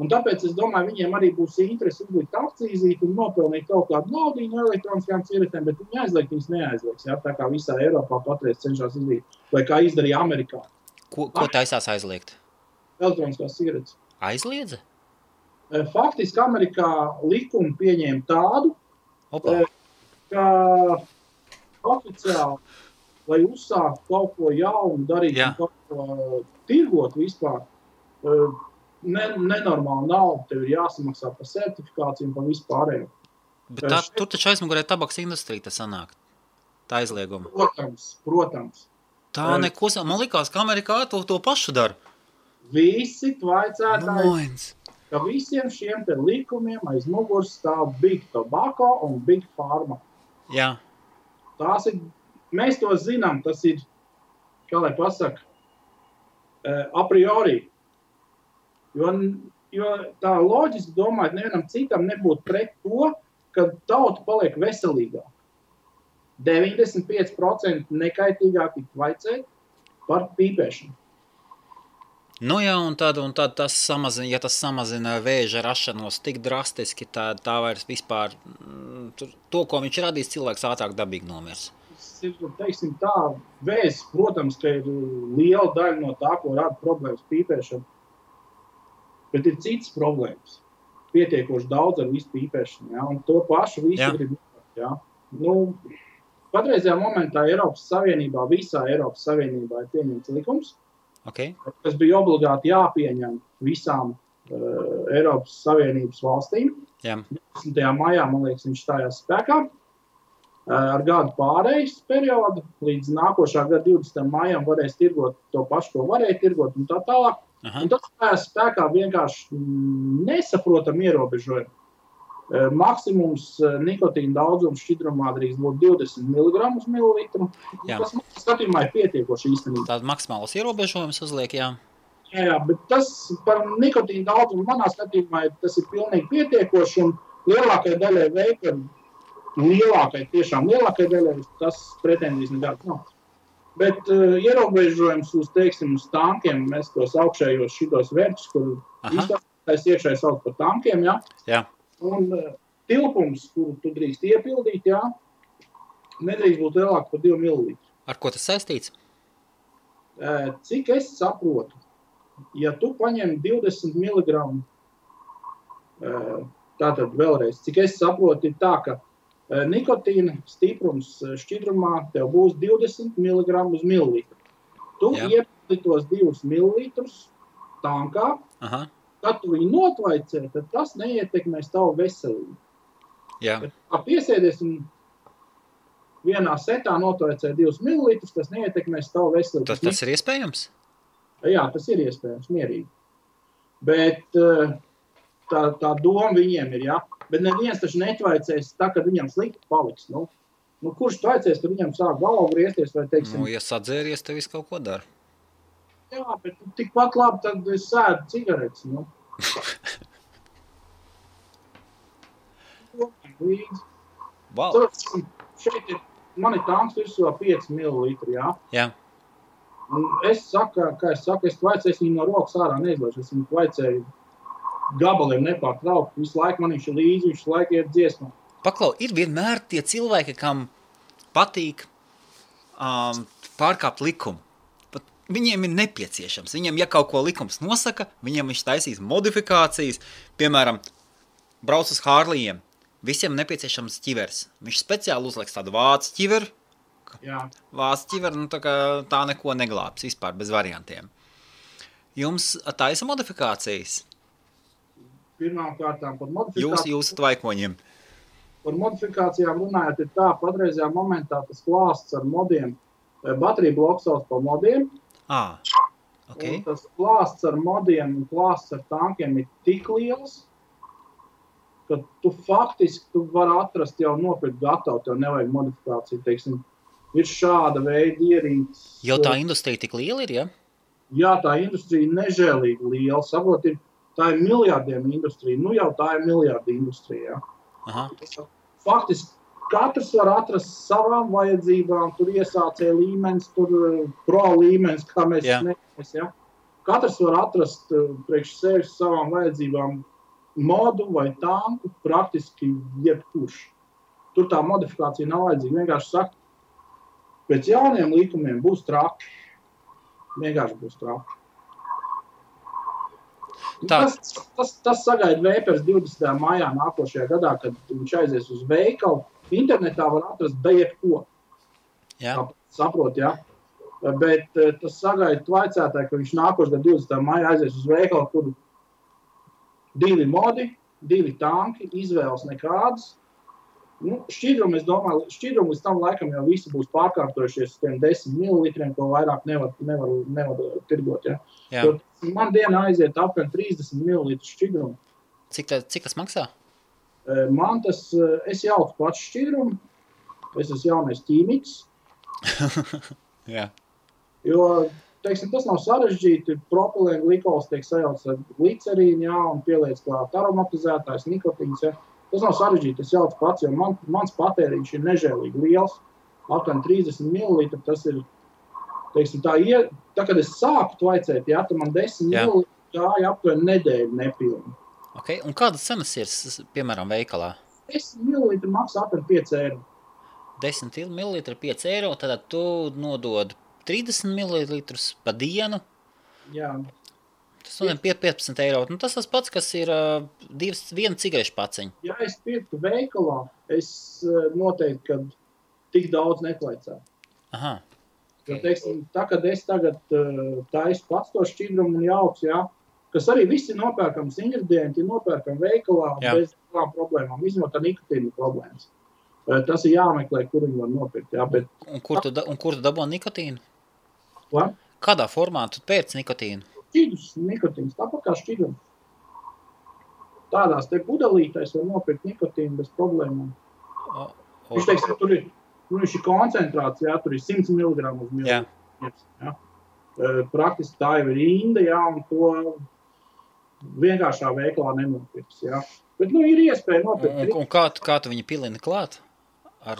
Un tāpēc es domāju, viņiem arī būs interese uzlikt akcijas un nopelnīt kaut kādu naudu no elektroniskām cigaretēm, bet viņi aizliegt, viņas neaizliegs. Jā, tā kā visā Eiropā patreiz cenšas izdarīt, vai kā izdarīja Amerikā. Ko, ko taisās aizliegt? Elektroniskās cigaretes. Aizliedza? Eh, Faktiski Amerikā likumu pieņēma tādu, Opa. Eh, ka oficiāli, lai uzsāktu kaut ko jaunu, darīt Jā. kaut ko tirgot vispār, ne, nenormāli naudu tev ir jāsamaksā par certifikāciju un par vispārējo. Bet tā, tur taču aizmugurē tabaks industrija tas sanāk. Tā aizlieguma. Protams, protams. Tā Jā. neko, man likās, ka Amerikā to, to pašu dara. Visi tvaicētāji, Moins. ka visiem šiem te likumiem aiz muguras stāv Big Tobacco un Big Pharma. Jā, Tās ir, mēs to zinām, tas ir, kā lai pasaka, eh, a priori. Jo, jo tā loģiski domājot, nevienam citam nebūtu pret to, ka tauta paliek veselīgāka. 95% nekaitīgāk tik vaicēt par pīpēšanu. Nu jā, un tad, un tad tas samazina, ja tas samazina vēža rašanos tik drastiski, tad tā vairs vispār, mm, to, ko viņš radīs, cilvēks ātrāk dabīgi nomirs. Teiksim tā, vēzis, protams, ka ir liela daļa no tā, ko rada problēmas pīpēšana. Bet ir citas problēmas. Pietiekoši daudz ar visu pīpēšanu. Ja? Un to pašu visi Jā. grib. Ja? Nu, patreizajā momentā Eiropas Savienībā, visā Eiropas Savienībā ir pieņemts likums, Okay? kas bija obligāti jāpieņem visām uh, Eiropas Savienības valstīm. Jā, 10. maijā, man liekas, viņš stājās spēkā. Eh, Ar gadu pārejas periodu līdz nākošā gada 20. maijam varēs tirgot to pašu, ko varēja tirgot, un tā tālāk. Aha. Un tas stājās spēkā vienkārši nesaprotam ierobežojumi. Eh, Maksimums eh, nikotīna daudzums šķidrumā drīkst būt 20 mg. Jā. Tas skatījumā ir pietiekoši īstenībā. tāda maksimālas ierobežojumus uzliek, jā. Jā, jā, bet tas par nikotīnu daudzumu manā skatījumā tas ir pilnīgi pietiekoši. Un lielākajai daļai veikaliem, lielākajai, tiešām lielākajai daļai, tas pretendijas nekāds nav. Bet uh, ierobežojums uz, teiksim, uz tankiem, mēs tos augšējos šitos vērtus, kur izstāstās iekšēji sauc par tankiem, jā. Jā. Un uh, tilpums, kuru tu drīkst iepildīt, jā, nedrīkst būt lielāks par 2 ml. Ar ko tas saistīts? Eh, Cik es saprotu, ja tu paņem 20 mg, tātad vēlreiz, cik es saprotu, ir tā, ka nikotīna stiprums šķidrumā tev būs 20 mg uz mililitru. Tu Jā. iepildi tos 2 ml tankā, Aha, kad tu viņu notvaicē, tad tas neietekmēs tavu veselību. jā, kā piesēdies un vienā setā notvaicē 2 ml, tas neietekmēs tavu veselību. tas, tas ir iespējams? Jā, tas ir iespējams, mierīgi. Bet eh, tā, tā doma viņiem ir, ja. Bet neviens taču netvaicēs tā, ka viņam slikti paliks. Nu, nu, kurš tvaicēs, kad viņam sāk galva griezties vai teiksim, Nu, ja sadzēries, tev viss kaut ko dara. Jā, bet tikpat labi tad es sēdu cigaretes. Nu. Wow. Tur šeit ir man ir tanks virsū 5 ml. Jā. Jā. Un es saku, kā es saku, es vaicēju viņu no rokas ārā neizlaižu. Es viņu vaicēju gabaliem nepārtraukti. Visu laiku man viņš ir līdzi, viņš laiku iet dziesmā. Paklau, ir vienmēr tie cilvēki, kam patīk um, pārkāpt likumu. Viņiem ir nepieciešams. Viņam, ja kaut ko likums nosaka, viņam viņš taisīs modifikācijas. Piemēram, brauc uz Hārlijiem. Visiem nepieciešams ķivers. Viņš speciāli uzliks tādu vācu ķiveru. Vācu ķiveru, nu tā, kā tā neko neglābs vispār bez variantiem. Jums taisa modifikācijas? Pirmām kārtām par Jūs, modifikācijām. jūsu tvaikoņiem. Par modifikācijām runājot, ir tā, patreizajā momentā tas klāsts ar modiem, bateriju bloks sauc par modiem. Ah, Okay. Un tas klāsts ar modiem un klāsts ar tankiem ir tik liels, ka tu faktiski tu vari atrast jau nopirkt gatavu, tev nevajag modifikāciju. Teiksim, ir šāda veida ierīces. Jo tā industrija tik liela ir, ja? Jā, tā industrija ir nežēlīgi liela. Saprot, ir, tā ir miljardiem industrija. Nu jau tā ir miljardu industrija. jā. Aha. Faktiski katrs var atrast savām vajadzībām, tur iesācēja līmenis, tur eh, pro līmenis, kā mēs Jā. nemēs, ja? Katrs var atrast eh, priekš sevis savām vajadzībām modu vai tanku, praktiski jebkurš. Tur tā modifikācija nav vajadzīga. Vienkārši saka, pēc jauniem likumiem būs traki. Vienkārši būs traki. Tas, tas, tas sagaida Vēpers 20. maijā nākošajā gadā, kad viņš aizies uz veikalu. Internetā var atrast beigu Jā. ko. Saprot, ja? Bet eh, tas sagaida tvaicētāji, ka viņš nākošais gada 20. maijā aizies uz veikalu, kur divi modi, divi tanki, izvēles nekādas. Nu, šķidrumu, es domāju, šķidrumu līdz tam laikam jau visi būs pārkārtojušies uz tiem 10 ml, ko vairāk nevar, nevar, nevar tirgot. Ja? Jā. Jo man dienā aiziet apmēram 30 ml šķidrumu. Cik, tā, cik tas maksā? Eh, Man tas, eh, es jaucu pats šķidrumu, es esmu jaunais ķīmiķis. <laughs> Jā. Jo teiksim, tas nav sarežģīti. Propilēna glikols tiek sajaukts ar glicerīnu, jā, un pieliec klāt aromatizētājs, nikotīns. Jā. Tas nav sarežģīti. Es jaucu pats, jo man, mans patēriņš ir nežēlīgi liels. Aptuveni 30 ml. Tas ir, teiksim, tā, ie, tā kad es sāku tvaicēt, jā, tad man 10 Jā. ml. gāja aptuveni nedēļu nepilnu. Okay. Un kādas cenas ir, piemēram, veikalā? 10 ml maksā aptuveni 5 eiro. 10 ml, 5 eiro, tad tu nodod 30 ml pa dienu. Jā, Tas ir 15 eiro. Nu, tas tas pats, kas ir uh, divs, viena cigarešu paciņa. ja es pirktu veikalā, es eh, noteikti, ka tik daudz netvaicētu. Aha. Jo, teiksim, tā kā es tagad uh, taisu pats to šķidrumu un jaucu, jā, kas arī viss ir nopērkams ingredienti, ir nopērkami veikalā Jā. bez lielām problēmām, izņemot tā nikotīna problēmas. Tas ir jāmeklē, kur viņi var nopirkt. Jā, bet, Un kur tu, da- un kur tu dabū nikotīnu? ko? Kādā formā tu pērci nikotīnu? Šķidrus, nikotīns, tāpat kā šķidrums. Tādās te pudelītēs var nopirkt nikotīnu bez problēmām. O, o, Viņš, teiksim, tur ir, nu, ir koncentrāts, jā, tur ir 100 mg uz. Ja? Praktiski tā jau ir rinda, jā, un to vienkāršā veiklā nenopirks. Jā. Bet nu, ir iespēja un, nopirkt un kā, tu- kā tu viņu pilini klāt? Ar,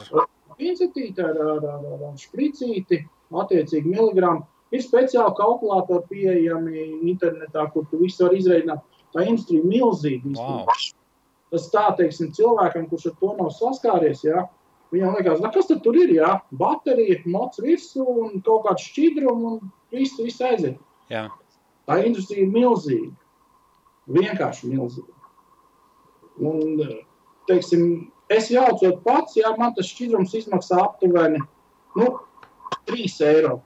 pincetīti ar, ar, ar, ar, ar špricīti, attiecīgi miligramu. Ir speciāli kalkulātori pieejami internetā, kur tu visu var izreikināt. Tā industrija ir milzīga. wow. Tas tā, teiksim, cilvēkam, kurš ar to nav saskāries, jā, viņam liekas, "Na, kas tad tur ir? Jā? Baterija, mocs virsū un kaut kāds šķidrums un viss, viss aiziet. Jā. Tā industrija ir milzīga. Vienkārši milzīga. Un, teiksim, es jaucot pats, jā, man tas šķidrums izmaksā aptuveni nu, 3 eiro.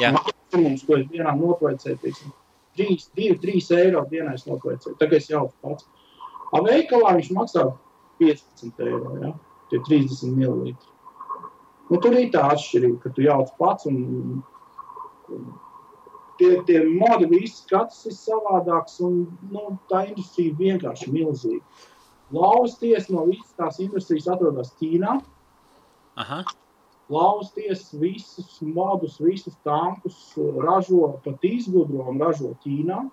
Jā. Maksimums, ko es dienā notveicēju, teiksim, 3, 2, 3 eiro dienā es notveicēju. Tagad es jaucu pats. A veikalā viņš maksā 15 eiro, jā, tie 30 ml. Nu, tur ir tā atšķirība, ka tu jauc pats un tie, tie modi visi, katrs ir savādāks, un nu, tā industrija vienkārši milzīga. Lausties no visas tās industrijas atrodas Ķīnā. Aha. Lausties visus modus, visus tankus ražo, pat izgudro un ražo Ķīnā.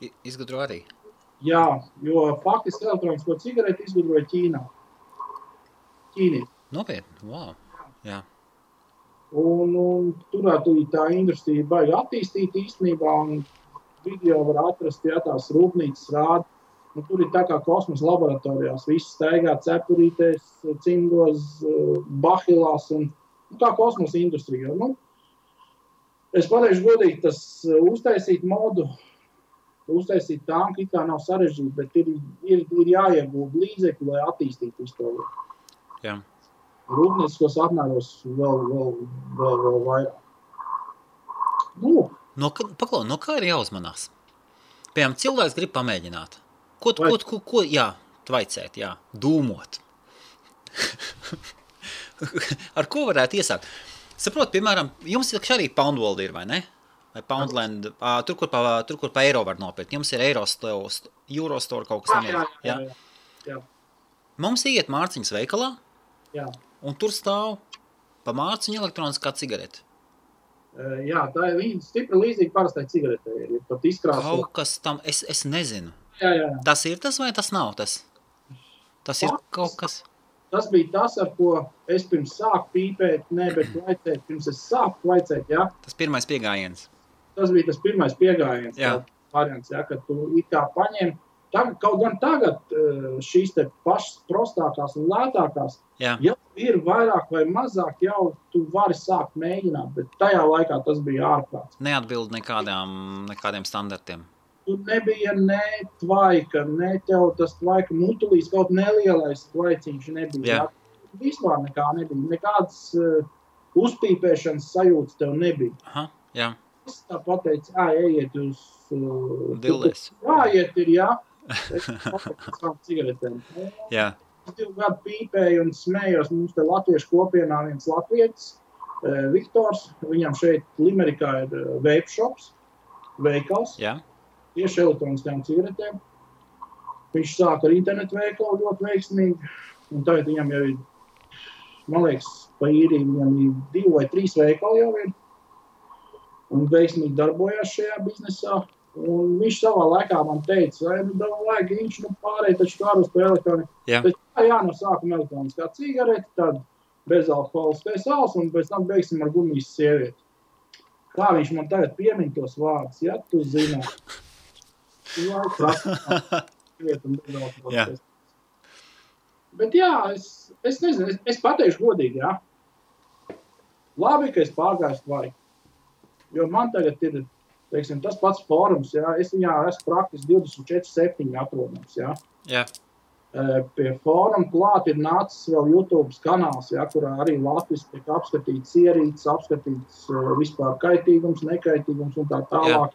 I- Izgudro arī. Jā, jo faktiski elektronisko cigareti izgudroja Ķīnā. Ķīnī. Nopietni. Wow. Jā. Un, un tur arī tā industrija ir baigta attīstīta īstenībā. Video var atrast, ja tās rūpnīcas rāda. Nu, tur ir tā kā kosmosa laboratorijās. Viss staigā cepurītēs, cimdos, bahilās un nu, kā kosmosa industrijā. Nu, es pateikšu godīgi, tas uztaisīt modu, uztaisīt tanku, kā nav sarežģīti, bet ir, ir, ir jāiegūt līdzekļi, lai attīstītu visu to lietu. Jā. Rūpnieciskos apmēros vēl, vēl, vēl, vēl vairāk. Nu, No, paklau, no kā ir jāuzmanās? Piemēram, cilvēks grib pamēģināt. Ko, ko, ko, ko jā, tvaicēt, jā, dūmot. <laughs> Ar ko varētu iesākt? Saprot, piemēram, jums ir arī Poundworld ir, vai ne? Vai Poundland, ā, tur, kur pa, tur, kur pa eiro var nopirkt. Jums ir Eurostore, Eurostore kaut kas jā, tamlīdzīgs. jā, Jā? jā, jā, Mums iet mārciņas veikalā, jā. Un tur stāv pa mārciņu elektroniskā cigarete. Eh, jā, tā ir līdz, stipri līdzīga parastai cigaretei. Ir pat izkrāsota. Kaut kas tam, es, es nezinu. Jā, jā, jā. Tas ir tas vai tas nav tas? Tas ir Tas- kaut kas. Tas bija tas, ar ko es pirms sāku pīpēt, ne, bet vaicēt, pirms es sāku vaicēt, jā. Tas pirmais piegājiens. Tas bija tas pirmais piegājiens, Jā. variants, jā, kad tu it kā paņem. Tagad, kaut gan tagad eh, šīs pašas prostākās un lētākās, Jā, ja ir vairāk vai mazāk, jau tu vari sākt mēģināt, bet tajā laikā tas bija ārprāts. neatbild nekādām, nekādiem standartiem. Tur nebija ne tvaika, ne tev tas tvaika mutulīs, kaut nelielais tvaiciņš nebija. Jā. Jā. Vispār nekā nebija. Nekādas uh, uzpīpēšanas sajūtas tev nebija. Aha, jā, Es tāpat teicu, ej, ejiet uz uh, dildēs. Jā, iet ir, jā. Pateicu cigaretēm. <laughs> Jā, Es divu gadu pīpēju un smējos. Mums te latviešu kopienā viens latvietis, uh, Viktors. Viņam šeit Limerikā ir uh, vape shops, veikals jā, tieši elektroniskajām cigaretēm. Viņš sāka ar internetu veikalu ļoti veiksmīgi. Un tagad viņam jau ir, man liekas, pa īriju viņam ir divi vai trīs veikali jau ir. Un veiksmīgi darbojās šajā biznesā. Un viņš savā laikā man teica, vai nu vajag viņš nu pārējai taču kā uz elektroniku. Jā. Bet jā, no sākuma elektroniskā cigarete, tad bezalkoholiskais sāls un pēc tam beigsim ar gumijas sievieti. Kā viņš man tagad piemin tos vārdus, ja tu zini. <laughs> Jā. Bet jā, es, es nezinu, es, es pateikšu godīgi, jā. Labi, ka es pārgāju vai. Jo man tagad ir, teiksim, tas pats fórums, jā. Es viņā esmu praktiski 24-7 atrodams, jā, Eh, Pie fóruma klāt ir nācis vēl YouTube kanāls, ja, kurā arī Latvijas tiek apskatīts ierīces, apskatīts uh, vispār kaitīgums, nekaitīgums un tā tālāk.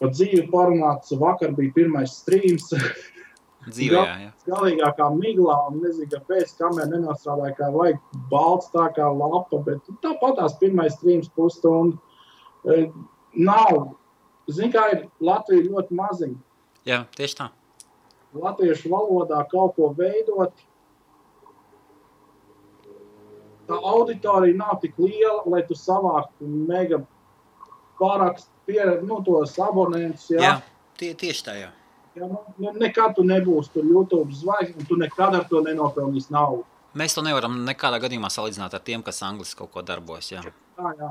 Par dzīvi parunāts, vakar bija pirmais streams, dzīvē, jā. galīgākā miglā, un nezinu, kāpēc, kamēr nenostrādāja, kā vajag balts tā kā lapa, bet tāpat tās pirmais streams pusstundu. Nav, zin kā ir Latvija ļoti maziņa. jā, tieši tā. latviešu valodā kaut ko veidot. Tā auditorija nav tik liela, lai tu savāktu mega parakstu, pieredzi, nu, tos abonentus. Jā, Jā, tie, tieši tā, jā. jā nu, nu, nekad tu nebūsi tur YouTube zvaigznes, un tu nekad ar to nenopelnīsi naudu. Mēs to nevaram nekādā gadījumā salīdzināt ar tiem, kas angliski kaut ko darbojas. Jā, Jā, jā.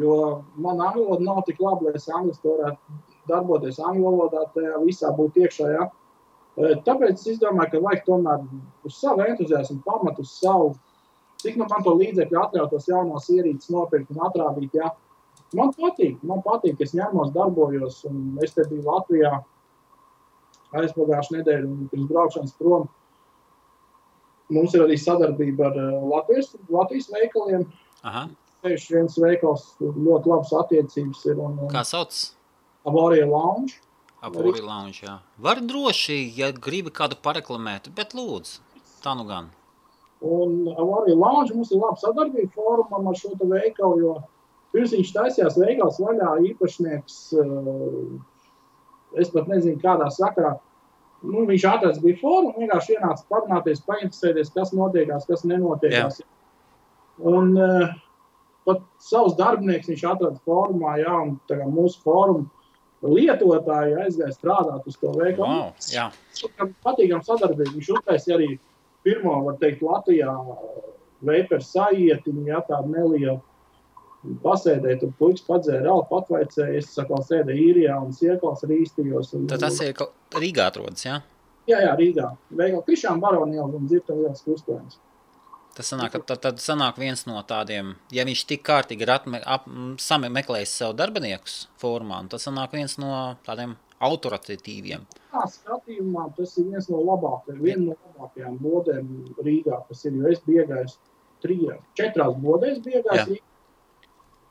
Jo man angļu valoda nav tik laba, lai es angliski varētu darboties angļu valodā, tajā visā būt iekšā. Jā. E, Tāpēc es domāju, ka vajag tomēr uz savu entuziasmu pamatu, uz savu, cik nu man to līdzekļu atļautos jaunās ierīces nopirkt un atrādīt. Jā. Man patīk, man patīk, ka es ņemos, darbojos, un es te biju Latvijā aizpagājušā nedēļa, un pirms braukšanas prom. Mums ir arī sadarbība ar eh, Latvijas, Latvijas veikaliem. Aha. Tieši viens veikals, ļoti labas attiecības ir un, un kā sauc? Avarija Lounge. Apori lounge, jā. Var droši, ja gribi kādu pareklamēt, bet lūdzu, tā nu gan. Un Avarija Lounge mums ir laba sadarbība fórumam ar šo veikalu, jo pirms viņš taisījās veikals vaļā īpašnieks, eh, es pat nezinu kādā sakarā, nu, viņš atrads bija fórumu, vienkārši ienāca parunāties, painteresēties, kas notiekās, kas nenotiekās. Un uh, pat savus darbinieks viņš atrada fórumā, jā, un tā kā mūsu fórumu lietotāji aizgāja strādāt uz to veikalu. Wow, jā, Patīkam sadarbību. Viņš uztaisīja arī pirmo, var teikt, Latvijā veiperu sajietiņu, ja tāda neliela. Pasēdēju, tur puikas padzēra alpu, patvaicēja, es saku, sēdēju īrijā un siekals rīstījos. Un, Tad tas ir Rīgā atrodas, jā? Jā, jā, Rīgā. Veikal Krišām Baronijā un dzirta liels kustojums. Tas sanāk, tad, tad sanāk viens no tādiem, ja viņš tik kārtīgi ir atme, ap, m, sameklējis sev darbiniekus formā, tad sanāk viens no tādiem autoritatīviem. Tā skatījumā tas ir viens no labākajiem, viena no labākajām bodēm Rīgā, kas ir, jo es biju iegājis trijās, četrās iegājis Jā. Rīgā.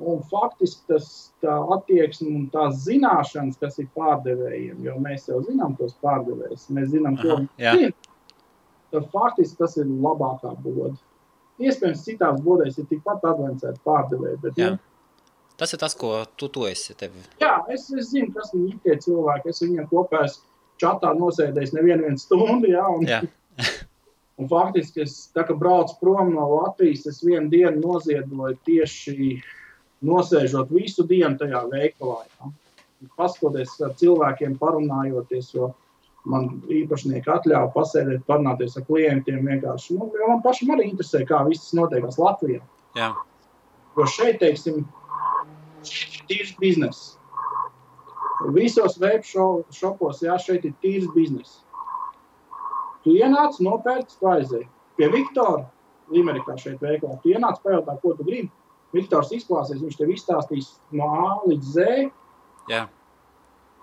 Un faktiski tas attieksme un tās zināšanas, kas ir pārdevējiem, jo mēs jau zinām tos pārdevējus, mēs zinām, ko Aha, viņi jā. zina, tad faktiski tas ir labākā boda. Iespējams, citās bodēs ir tikpat advancēti pārdevēji, bet Jā. nu, Tas ir tas, ko tu to esi tevi. Jā, es, es zinu, kas viņi ir tie cilvēki. Es viņiem kopā esmu čatā nosēdējis nevienu vienu stundu. Jā, un, Jā. <laughs> un faktiski, es, tā braucu prom no Latvijas, es vienu dienu noziedoju tieši nosēžot visu dienu tajā veikalā. Jā. Un Paskatoties ar cilvēkiem, parunājoties, jo man īpašnieki atļāva pasēdēt, parunāties ar klientiem. vienkārši. Nu, man pašam arī interesē, kā viss notiekās Latvijā. Jā, Jo šeit, teiksim, tīrs bizness. Visos webshopos, jā, šeit ir tīrs bizness. Tu ienāc, nopērci, tu aizēji. Pie Viktora, Limerikā šeit veikalā, tu ienāc, pajautā, ko tu gribi. Viktors izklāsies, viņš tev izstāstīs no A līdz Z. jā,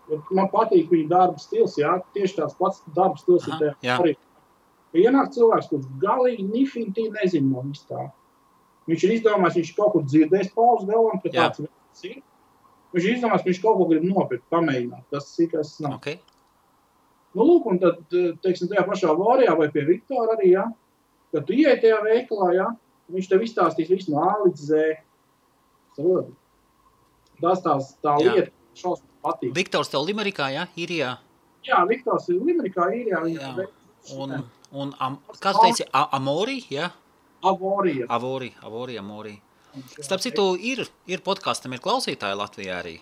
Man patīk viņa darba stils, jā, tieši tāds pats darba stils Aha, ir tajā jā. arī. Ienāk cilvēks, kurš galīgi nifintī nezina no vis tā. Viņš ir izdomājis, viņš kaut kur dzirdējis pauzes galvam, ka tāds veids ir. Viņš ir izdomājis, viņš kaut ko grib nopirkt, pamēģināt. Tas ir kas nav. ok. Nu, lūk, un tad, teiksim, tajā pašā Vārijā vai pie Viktora arī, jā, kad tu ieej tajā veikalā, jā, viņš tev izstāstīs visu no A līdz Z. Saproti? Tas tās, tā lieta, šausmīgi patīk. Viktors tev Limerikā, jā, Īrijā. Jā, Viktors ir Limerikā, īrijā. Jā. Un, un am, kā tu teici, A- Amori, jā? Avorija. Avori, Avori, Amori. Starp citu, ir, ir podkāstam, ir klausītāji Latvijā arī.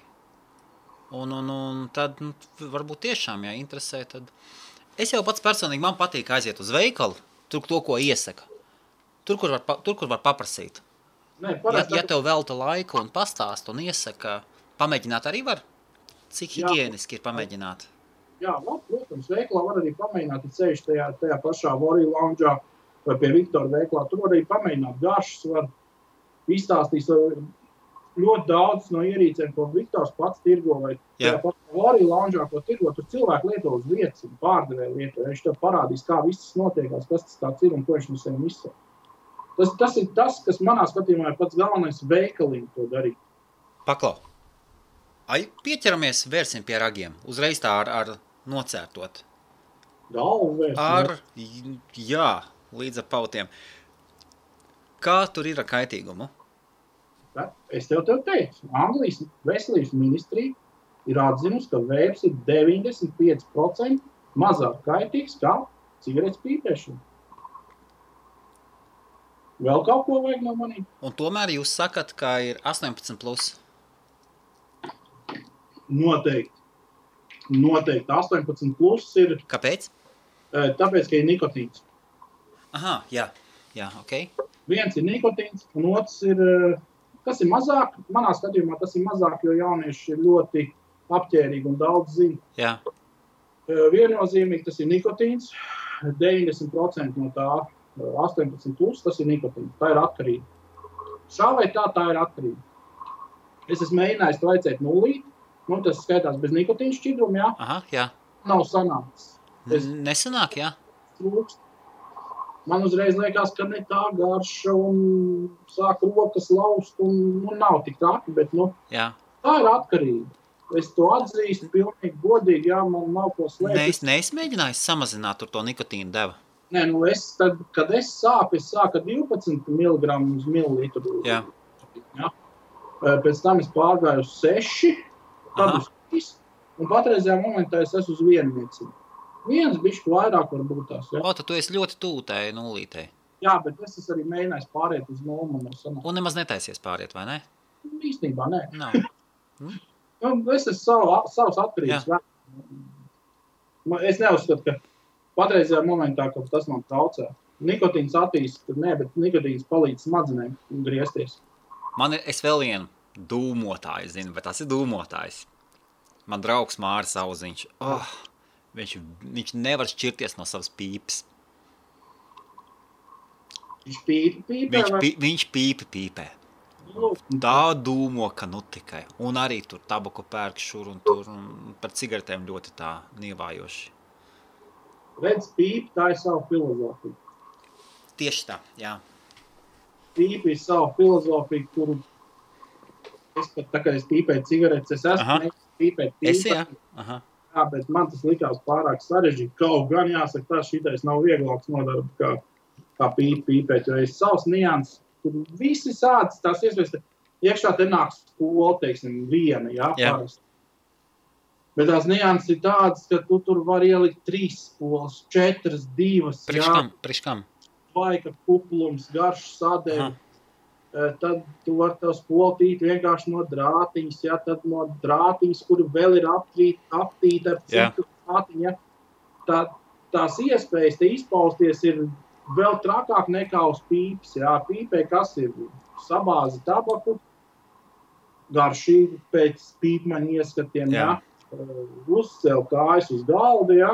Un, un, un tad nu, varbūt tiešām, ja interesē, tad es jau pats personīgi man patīk aiziet uz veikalu, tur to, ko iesaka. Tur, kur var, tur, kur var paprasīt. Nē, Ja, ja tev velta laiku un pastāst un iesaka, pamēģināt arī var, cik Jā. higieniski ir pamēģināt. Jā, labi, protams, veiklā var arī pamēģināt, ja ceļš tajā, tajā pašā Vorija loungeā vai pie Viktora veiklā. Tur arī pamēģināt garšas, var izstāstīt ļoti daudz no ierīcēm, ko Viktors pats tirgo vai Vorija loungeā, ko tirgo. Tur cilvēki lieto uz vietas un pārdevēja lieto. Viņš tev parādīs, kā viss notiekās, kas tas ir un ko viņš no sevis izsaka. Tas, tas ir tas, kas manā skatījumā ir pats galvenais veikalim to darīt. Paklau. Ai, pieķeramies, vērsim pie ragiem. Uzreiz tā ar, ar nocērtot. Galvu. Ar, jā, līdz ar pautiem. Kā tur ir ar kaitīgumu? Es tev, tev teicu, Anglijas veselības ministrija ir atzinusi, ka vērts ir 95% mazāk kaitīgs kā cigaretes pīpēšana. Vēl kaut ko vajag no maniem? Un tomēr jūs sakat, ka ir 18 plus. Noteikti. Noteikti 18 plus ir Kāpēc? eh, tāpēc, ka ir nikotīns. Aha, jā, jā, ok. Viens ir nikotīns, un otrs ir, eh, kas ir mazāk. Manā skatījumā tas ir mazāk, jo jaunieši ir ļoti apģērbīgi un daudz zina. Jā, Eh, Viennozīmīgi tas ir nikotīns. 90% no tā, eh, 18 plus, tas ir nikotīns. Tā ir atkarība. Šā vai tā, tā ir atkarība. Es esmu mēģinājis to aizcēt nulīt. Nu, tas skaitās bez nikotīna šķidruma, jā. aha, jā. Nav sanācis. Es- Nesanāk, jā. Trūkst. Man uzreiz liekas, ka ne tā garša un sāk rokas laust un nu, nav tik traki, bet nu, jā. tā ir atkarība. Es to atzīstu pilnīgi godīgi, jā, man nav ko slēpt. Nees, nees mēģinājis samazināt tur to nikotīnu devu. Nē, nu es, tad, kad es sāku, es sāku ar 12 mg uz mililitru. Jā. Ja? Pēc tam es pārgāju uz 6, tad uz 3, un patreizajā momentā es esmu uz 1 nieciņu. Viens bišķi vairāk varbūt tās. Ja? O, tad tu esi ļoti tūtai nulītei. Jā, bet es esmu arī mēģinājis pāriet uz nulli. Un nemaz netaisies pāriet, vai ne? Īstenībā nē. Nav. Nu, es esmu savu, savs. Man- Es neuzskatu, ka patreizajā momentā kaut kas man traucē. nikotīns attīstās, ne, bet nikotīns palīdz smadzenēm griezties. Man ir vēl vienu dūmotāju, zinu, bet tas ir dūmotājs. Man draugs Māris Auziņš. Oh, viņš, viņš nevar šķirties no savas pīpes. Viņš pīpa, pīpa, Viņš, pī, viņš pīpi pīpē. Nu, Tā dūmo, ka nu tikai. Un arī tur tabaku pērk šur un tur. Un par cigaretēm ļoti tā nievājoši. redz, pīpa, tā ir sava filozofija. Tieši tā, jā. Pīpa ir sava filozofija, kuru es pat tā kā es pīpēju cigaretes, es esmu pīpēt Esi, jā? bet man tas likās pārāk sarežģīti. Kaut gan jāsaka, tas šitais nav vieglāks nodarbs kā, kā pīp, pīpēt, jo ir savs nianses, kur visi sācis tās iespējas. Iekšā te nāk skola, teiksim, viena, jā, Jā. parasti. Bet tās nianses ir tādas, ka tu tur var ielikt trīs skolas, četras, divas, Priekš kam? Priekš kam? vaika kuplums, garš sadēļ. Aha. Tad tu vari to spoltīt vienkārši no drātiņas, ja tad no drātiņas, kur vēl ir aptrīt, aptīta ar Jā. citu drātiņu. Ja, tā, tās iespējas te izpausties ir vēl trakāk nekā uz pīpes. Jā, pīpē, kas ir sabāzi tabaku, garšīgi pēc pīpmaņa ieskatiem. Jā. Jā. Uzcēl kājas uz galda, ja,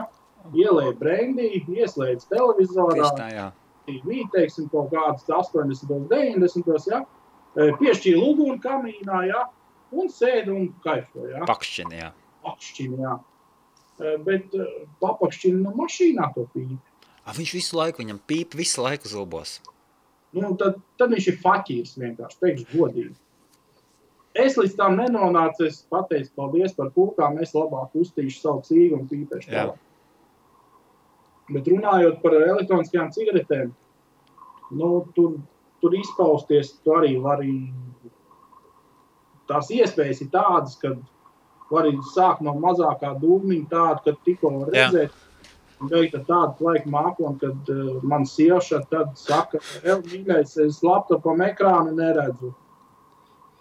ielēja brendī, ieslēdz televizorā. Tieši tā, jā. TV, teiksim, kaut kādas 80, 90, ja, piešķīra uguni kamīnā, ja, un sēž un kaifo. Ja, Pakšķini, jā. pakšķina, ja. Bet papakšķina no mašīnā to pīpi. A, viņš visu laiku, viņam pīp visu laiku zobos. Nu, tad, tad viņš ir faķīrs vienkārši, teikšu godīgi. Es līdz tam nenonācu, es pateicu paldies par kūkām, es labāk uztīšu savu cīgu un pīpēšu Jā. tālāk. Bet runājot par elektroniskajām cigaretēm, nu, tur, tur izpausties, tu arī vari. Tās iespējas ir tādas, ka var sākt no mazākā dūmiņa, tāda, kad tikko var Jā. redzēt. Un beigt ar tādu laiku mākonu, kad uh, man sieva tad saka, ej, mīļais, es laptopam ekrānu neredzu.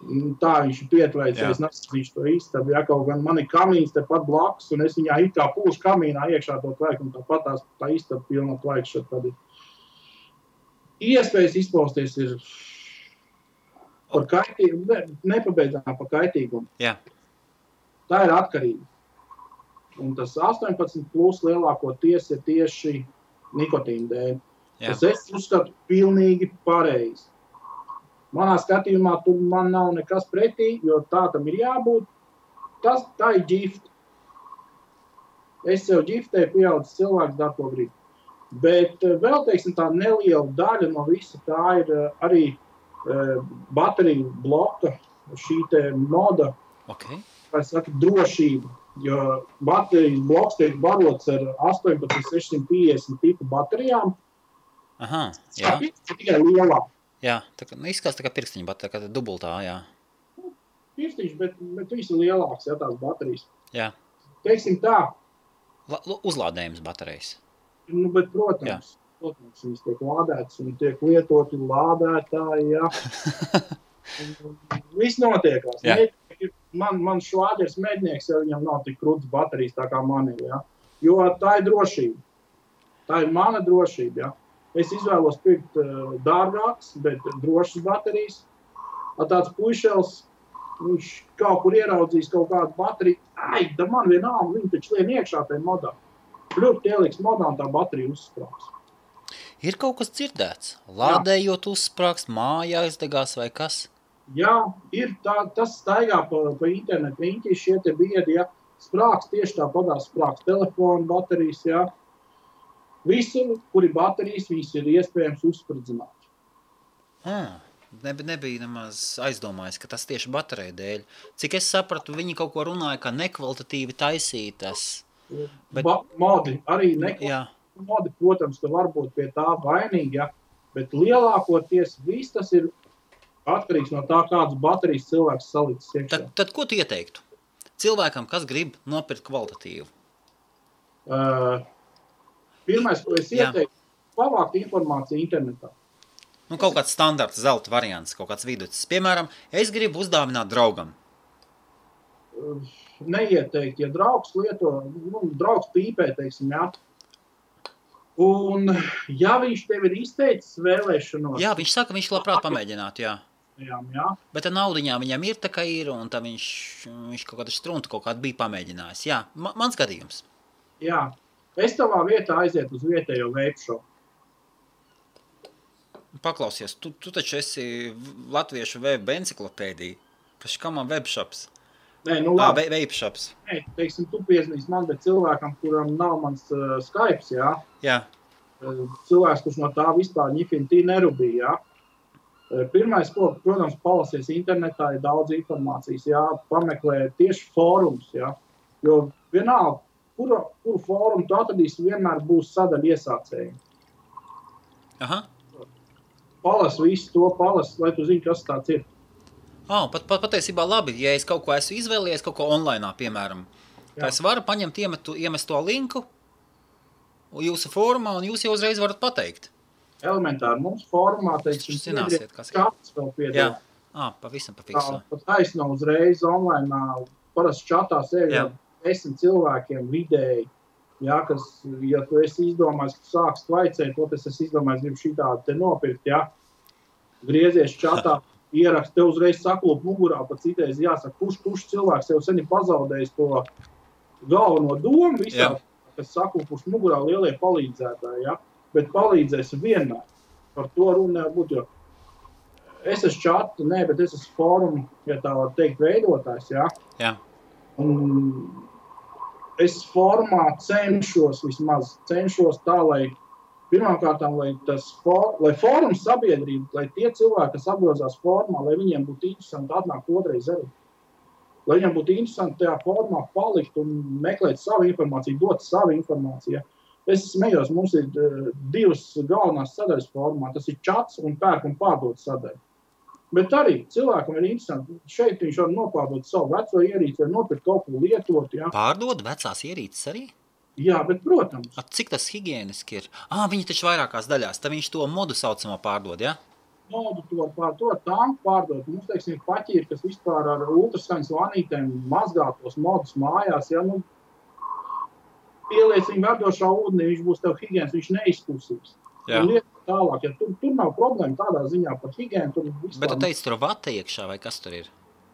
Un Tā viņš ir pietveicis, Jā. es nesaprotu to īstenībā. Ja kaut gan man ir kamīns tepat blakus, un es viņā it kā pūšu kamīnā iekšā to tvaiku, un tāpat tās tā istaba pilna tvaikša. Tad ir iespējas izpausties ir par kaitīgumu, ne, nepabeidzām par kaitīgumu. Jā. Tā ir atkarība. Un tas 18 plus lielākoties ir tieši nikotīna dēļ. Jā. Tas es uzskatu pilnīgi pareizi. Manā skatījumā tur man nav nekas pretī, jo tā tam ir jābūt. Tas tā ir ģifta. Es jau ģiftēju, pieaugušs cilvēks, dara, ko grib. Bet eh, vēl teiksim, tā neliela daļa no visa tā ir eh, arī eh, bateriju bloka, šī moda, Okay. kā saka, drošība. Jo baterijas bloks tiek barots ar 18650 tipu baterijām. Aha, jā. Ir tikai lielā. Jā, tā kā, nu, izskatās tā kā pirkstiņa, bet tā kā dubultā, jā. Pirkstiņš, bet, bet viss ir lielāks, ja tās baterijas. Jā. Teiksim tā, La, uzlādējums baterijas. nu, bet, protams, protams, viņas tiek lādētas un tiek lietoti lādētāji. Un <laughs> Viss notiekās. Jā. Man, man švāders mednieks, ja viņam nav tik krūtis baterijas tā kā man ir. Ja. Jo tā ir drošība. Tā ir mana drošība. Ja. Es izvēlos pirkt uh, dārgākas, bet drošas baterijas. A tāds puišels, viņš kaut kur ieraudzīs kaut kādu bateriju. Ai, da man vienalga, viņi taču lien iekšā tajā modā. Kļūt ieliks modā un tā baterija uzsprāgs. Ir kaut kas dzirdēts. Lādējot uzsprāgst, mājā izdegās vai kas? Jā, ir tā, tas staigā pa, pa internetu. Viņi šie te biedi, ja sprāgs tieši tāpatās sprāgs telefona baterijas, jā. Visur, kur ir baterijas, viņas ir iespējams uzspridzināt. Ah, ne, nebija nemaz aizdomājis, ka tas tieši bateriju dēļ. Cik es sapratu, viņi kaut ko runāja, ka nekvalitatīvi taisītas. Bet-. Ba modi arī. Jā, Modi, protams, ka var būt pie tā vainīgi, ja, bet lielākoties viss tas ir atkarīgs no tā, kādas baterijas cilvēks salicis iekšā. tad, tad ko tu ieteiktu? Cilvēkam, kas grib nopirkt kvalitatīvu. Uh, pirmais, ko es ieteiktu, pavākt informāciju internetā. Nu, kaut kāds standarts zelta variants, kaut kāds vidus. Piemēram, es gribu uzdāvināt draugam. Neieteikt, ja draugs lieto, nu, draugs pīpē, teiksim, jā, Un, ja viņš tev ir izteicis vēlēšanos, Jā, viņš saka, viņš labprāt pamēģinātu, jā. jā, jā, Bet tā naudiņā viņam ir tā kā ir, un tā viņš, viņš kaut kādu struntu kaut kādu bija pamēģinājis. Jā, ma, mans gadījums. jā, es tavā vietā aizietu uz vietējo veikšu. Paklausies, tu, tu taču esi latviešu web enciklopēdija. Paši kā man webshops? Nē, nu labi, ve- Vapeshops. nē, teiksim, tu piezīmēsi man, bet cilvēkam, kuram nav mans uh, Skype, jā, Jā, cilvēks, kurš no tā vispār ņifintī nerubīja, jā. Pirmais, ko, protams, palasies internetā, ir daudz informācijas, jā, pameklē tieši fórums, jā, jo vienalga, kuru, kuru fórumu tu atradīsi, vienmēr būs sadaļa iesācēji. aha. Palas visu to, palas, lai tu zini, kas tāds ir. Oh, pat, pat patiesībā labi, ja es kaut ko esmu izvēlējies, kaut ko online, piemēram, tad es varu paņemt, iemetu, iemest to linku jūsu formā, un jūs jau uzreiz varat pateikt. Elementāri mums formā, teiksim, zināsiet, kas ir. čats vēl piedāvā. ah, pavisam, Tā, pavisam. pat taisno uzreiz online, parasti čatā sēž Jā. ar desmit cilvēkiem vidēji. Jā, kas, ja tu esi izdomājis, ka sāks tvaicēt, to es esmu izdomājis, gribu šī tādu te nopirkt, jā. Griezies čatā, ierakst, tev uzreiz saklūp mugurā, pa citreiz jāsaka, kurš, kurš cilvēks jau sen ir pazaudējis to galveno domu visā, Jā. kas saklūpus mugurā lielie palīdzētāji, jā. Bet palīdzēs vienmēr. Par to runa nevar būt, jo es esmu čata, nē, bet es esmu fórumu, ja tā var teikt, veidotājs, jā. Jā. Un es formā cenšos vismaz cenšos tā, lai pirmkārt, lai tas for, lai fórums sabiedrība, lai tie cilvēki, kas apgrozās formā, lai viņiem būtu interesanti atnākt otrreiz arī. Lai viņiem būtu interesanti tajā formā palikt un meklēt savu informāciju, dot savu informāciju. Es smējos, mums ir eh, divas galvenās sadaļas formā. Tas ir čats un pērk un pārdot sadaļa. Bet arī cilvēkam ir interesanti. Šeit viņš var nopārdot savu veco ierīci, vai nopirkt kaut ko lietotu. Ja? Pārdod vecās ierīces arī? Jā, bet, protams, A, cik tas higiēniski ir? Ah, viņi taču vairākās daļās. Tad viņš to modu saucamo pārdod, ja? tu vari pārdot, tām pārdot. Mums, teiksim, paķīri, kas vispār ar ultraskaņas vanītēm mazgā tos modus mājās. Ja? Nu, pieliec viņu verdošā ūdenī, viņš būs tev higiēns, viņš neizkusīs. Tālāk, ja tur, tur nav problēma tādā ziņā par higiēnu, tur Bet tu teici, tur vata iekšā vai kas tur ir?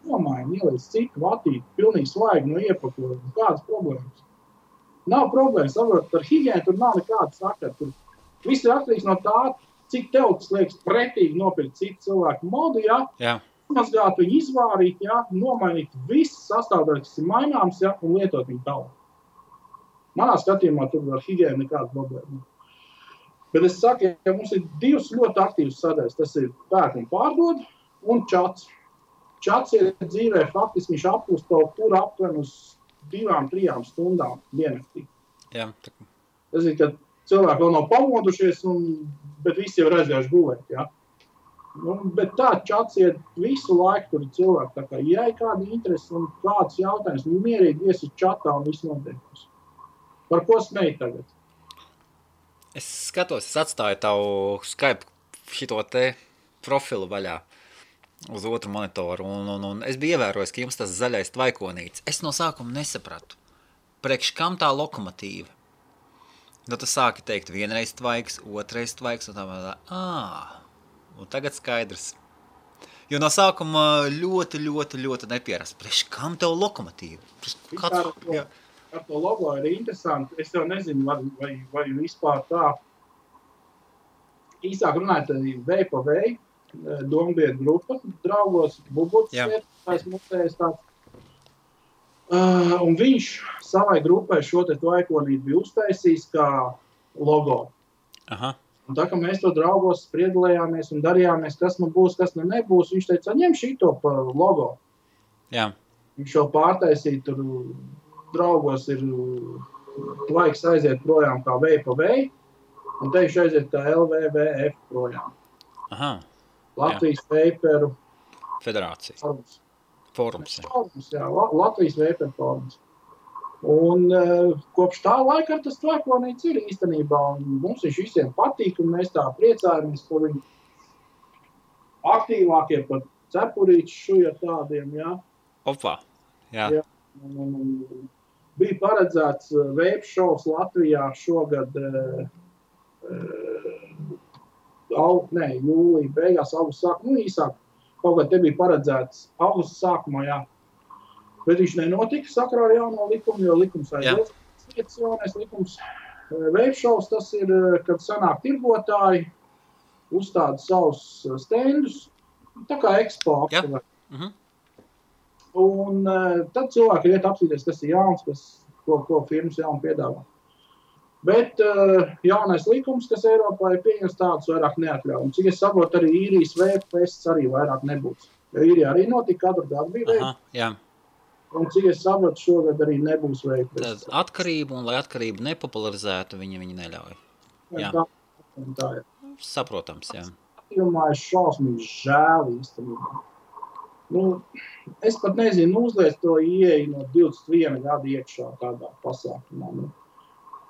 nomaini, ieliec citu vatīti, pilnīgi svaigi no iepakojuma. Kādas problēmas? Nav problēmas, saprot, ar higiēnu tur nav nekāda sakara. Tur viss ir atkarīgs no tā, cik tev tas liekas pretīgi nopirkt citu cilvēku modu, ja, Jā. mazgāt viņu, izvārīt, ja, nomainīt visas sastāvdaļas, kas ir maināmas, ja, un lietot viņu tālāk. Manā skatījumā tur ar higiēnu nekāda problēma. nav. Bet es saku, ka mums ir divas ļoti aktīvas sadaļas. Tas ir pērk un pārdod un čats. Čats ir dzīvē, faktiski viņš apkūst kaut kur aptuveni uz divām, trijām stundām diennaktī. Jā, tā, Tas ir, kad cilvēki vēl nav pamodušies, un, bet visi jau ir aizgājuši gulēt. Ja? Nu, bet tā čats iet visu laiku, tur ir cilvēki. Tā kā, ja ir kāda interese un kāds jautājums, nu mierīgi iesi čatā un viss notiek. Par ko smēj tagad? Es skatos, es atstāju tavu Skype šito te profilu vaļā uz otru monitoru, un, un, un es biju ievērojis, ka jums tas zaļais tvaikonīts. Es no sākuma nesapratu, priekš kam tā lokomotīva. Nu, tu sāki teikt, vienreiz tvaiks, otrais tvaiks, un tā vēl tā, ā, un tagad skaidrs. Jo no sākuma ļoti, ļoti, ļoti nepierast, priekš kam tev lokomotīva? Ar to- jā. Ar to logo ir interesanti. Es jau nezinu, vai, vai, vai vispār tā. Īsāk runājot, arī vēja pa vēju, dombiedru grupa, draugos, Jā. tāds. Uh, un viņš savai grupai šo te taikonīti bija uztaisījis kā logo. Aha, Un tā kā mēs to draugos spriedlējāmies un darījāmies, kas nu būs, kas nu nebūs, viņš teica, ņem šito pa logo. jā, Viņš jau pārtaisīja, tur draugos ir laiks aiziet projām kā vēja pa vēju, un te viņš aiziet kā LVVF projām. aha, Latvijas veiperu federācija, forums. fórums. jā. Forums, jā, La- Latvijas veiperu forums. Un uh, kopš tā laika tas tvakonīts ir īstenībā, un mums viņš visiem patīk, un mēs tā priecājamies, ka viņi aktīvākie pat cepurīši šuja tādiem, jā. Opā, jā, Jā. Un, un, un bija paredzēts veidu šovs Latvijā šogad, eh, Au, nē, jūlijā beigās, augusta sākumā, nu īsāk. Kaut kā te bija paredzēts augusta sākumā, jā. Bet viņš nenotika sakarā ar jauno likumu, jo likums aizies. Lietas jaunais likums. Veipšaus tas ir, kad sanāk tirgotāji, uzstāda savus stendus, tā kā ekspo aptver. Mhm. Mm Un uh, tad cilvēki iet apsīties, kas ir jauns, kas, ko, ko firmas jaunu piedāvā. Bet uh, jaunais likums, kas Eiropā ir pieņemts, tādus vairāk neatļauj. Un, cik es saprotu, arī īrijas vēstures arī vairāk nebūs. Jo īrijā arī notika, katru gadu bija jā. Un cik es saprotu, šogad arī nebūs veikts. atkarību, un lai atkarību nepopularizētu, viņi viņi neļauj. jā. Tā, tā ir. Saprotams, jā. Ir šausmīgi žēl īstenībā. Nu, es pat nezinu, nu, uzliek to ieeju no 21 gada iekšā tādā pasākumā. Nu.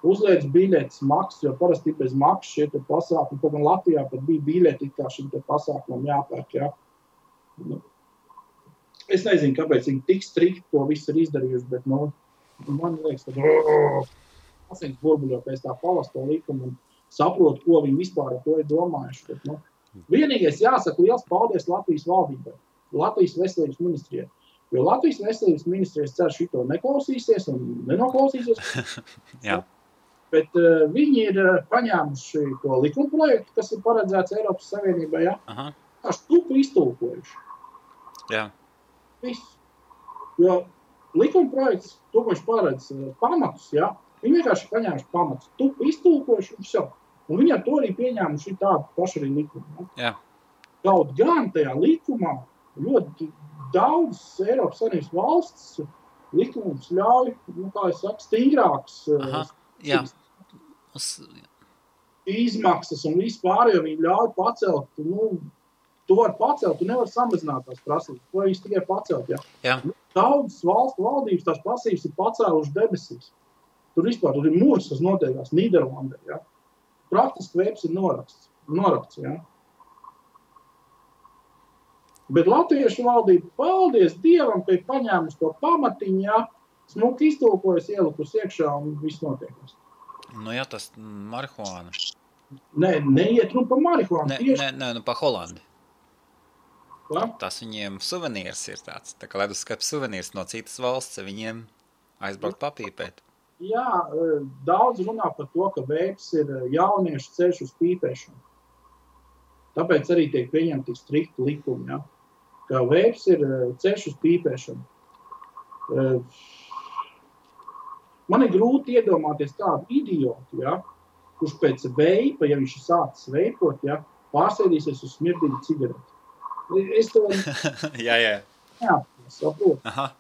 Uzliek biļetes maksu, jo parasti bez maksas šie pasākumi, kaut gan Latvijā pat bija biļeti, kā šim pasākumam jāpērk. Jā. Nu. Es nezinu, kāpēc viņi tik strikti to visu ir izdarījuši, bet nu, man liekas, ka asins burbuļo pēc tā palasto likumu un saprot, ko viņi vispār ar to ir domājuši. Bet, nu, vienīgais jāsaka liels paldies Latvijas valdībai, Latvijas veselības ministrijai. Jo Latvijas veselības ministrijas cer šito neklausīsies un nenoklausīsies. <laughs> jā. Bet uh, viņi ir uh, paņēmuši to likuma projektu, kas ir paredzēts Eiropas Savienībai. Ja? Tā stupu iztulkojuši. jā. Visu. Jo likuma projekts, to, ko viņš paredz, uh, pamatus, ja? viņi vienkārši paņēmuši pamatus, tupu iztulkojuši un visu. Un viņi ar to arī pieņēmuši tādu pašu arī likumu. Ja? jā. Kaut gan tajā likumā ļoti daudz Eiropas Savienības valsts likums ļauj, nu, kā jau saka, stingrāks Aha, jā. Uz, izmaksas un vispār, jo viņi ļauj pacelt. Nu, Tu vari pacelt, tu nevari samazināt tās prasības. To viņš tikai pacelt. Ja? jā. Daudzas valstu valdības tās prasības ir pacēlušas debesīs. Tur vispār tur ir mūrs, kas notiekās Nīderlandē. Ja? Praktiski veids ir noraksts. norakts. Ja? Bet Latviešu valdība, paldies Dievam, ka ir paņēmusi to pamatiņu, ja? smuki iztulkojas, ielikusi iekšā un viss notiekās. Nu, jā, tas marihuāna. Nē, neiet runa par marihuānu. Nē, Tieši nē, nē, nu pa Holandi. tā. Tas viņiem suvenīrs ir tāds. Tā kā leduskapis suvenīrs no citas valsts, viņiem aizbraukt papīpēt. Jā, eh, daudz runā par to, ka veids ir eh, jauniešu ceļš uz pīpēšanu. Tāpēc arī tiek pieņemti strikti likumi. Ja? Ka veids ir eh, ceļš uz pīpēšanu. Eh, Man ir grūti iedomāties tādu idiotu, ja? kurš pēc veipa, ja viņš ir sācis veipot, ja? pārsēdīsies uz smirdīgu cigareti. Es to <laughs> jā, jā. nesaprotu. Aha,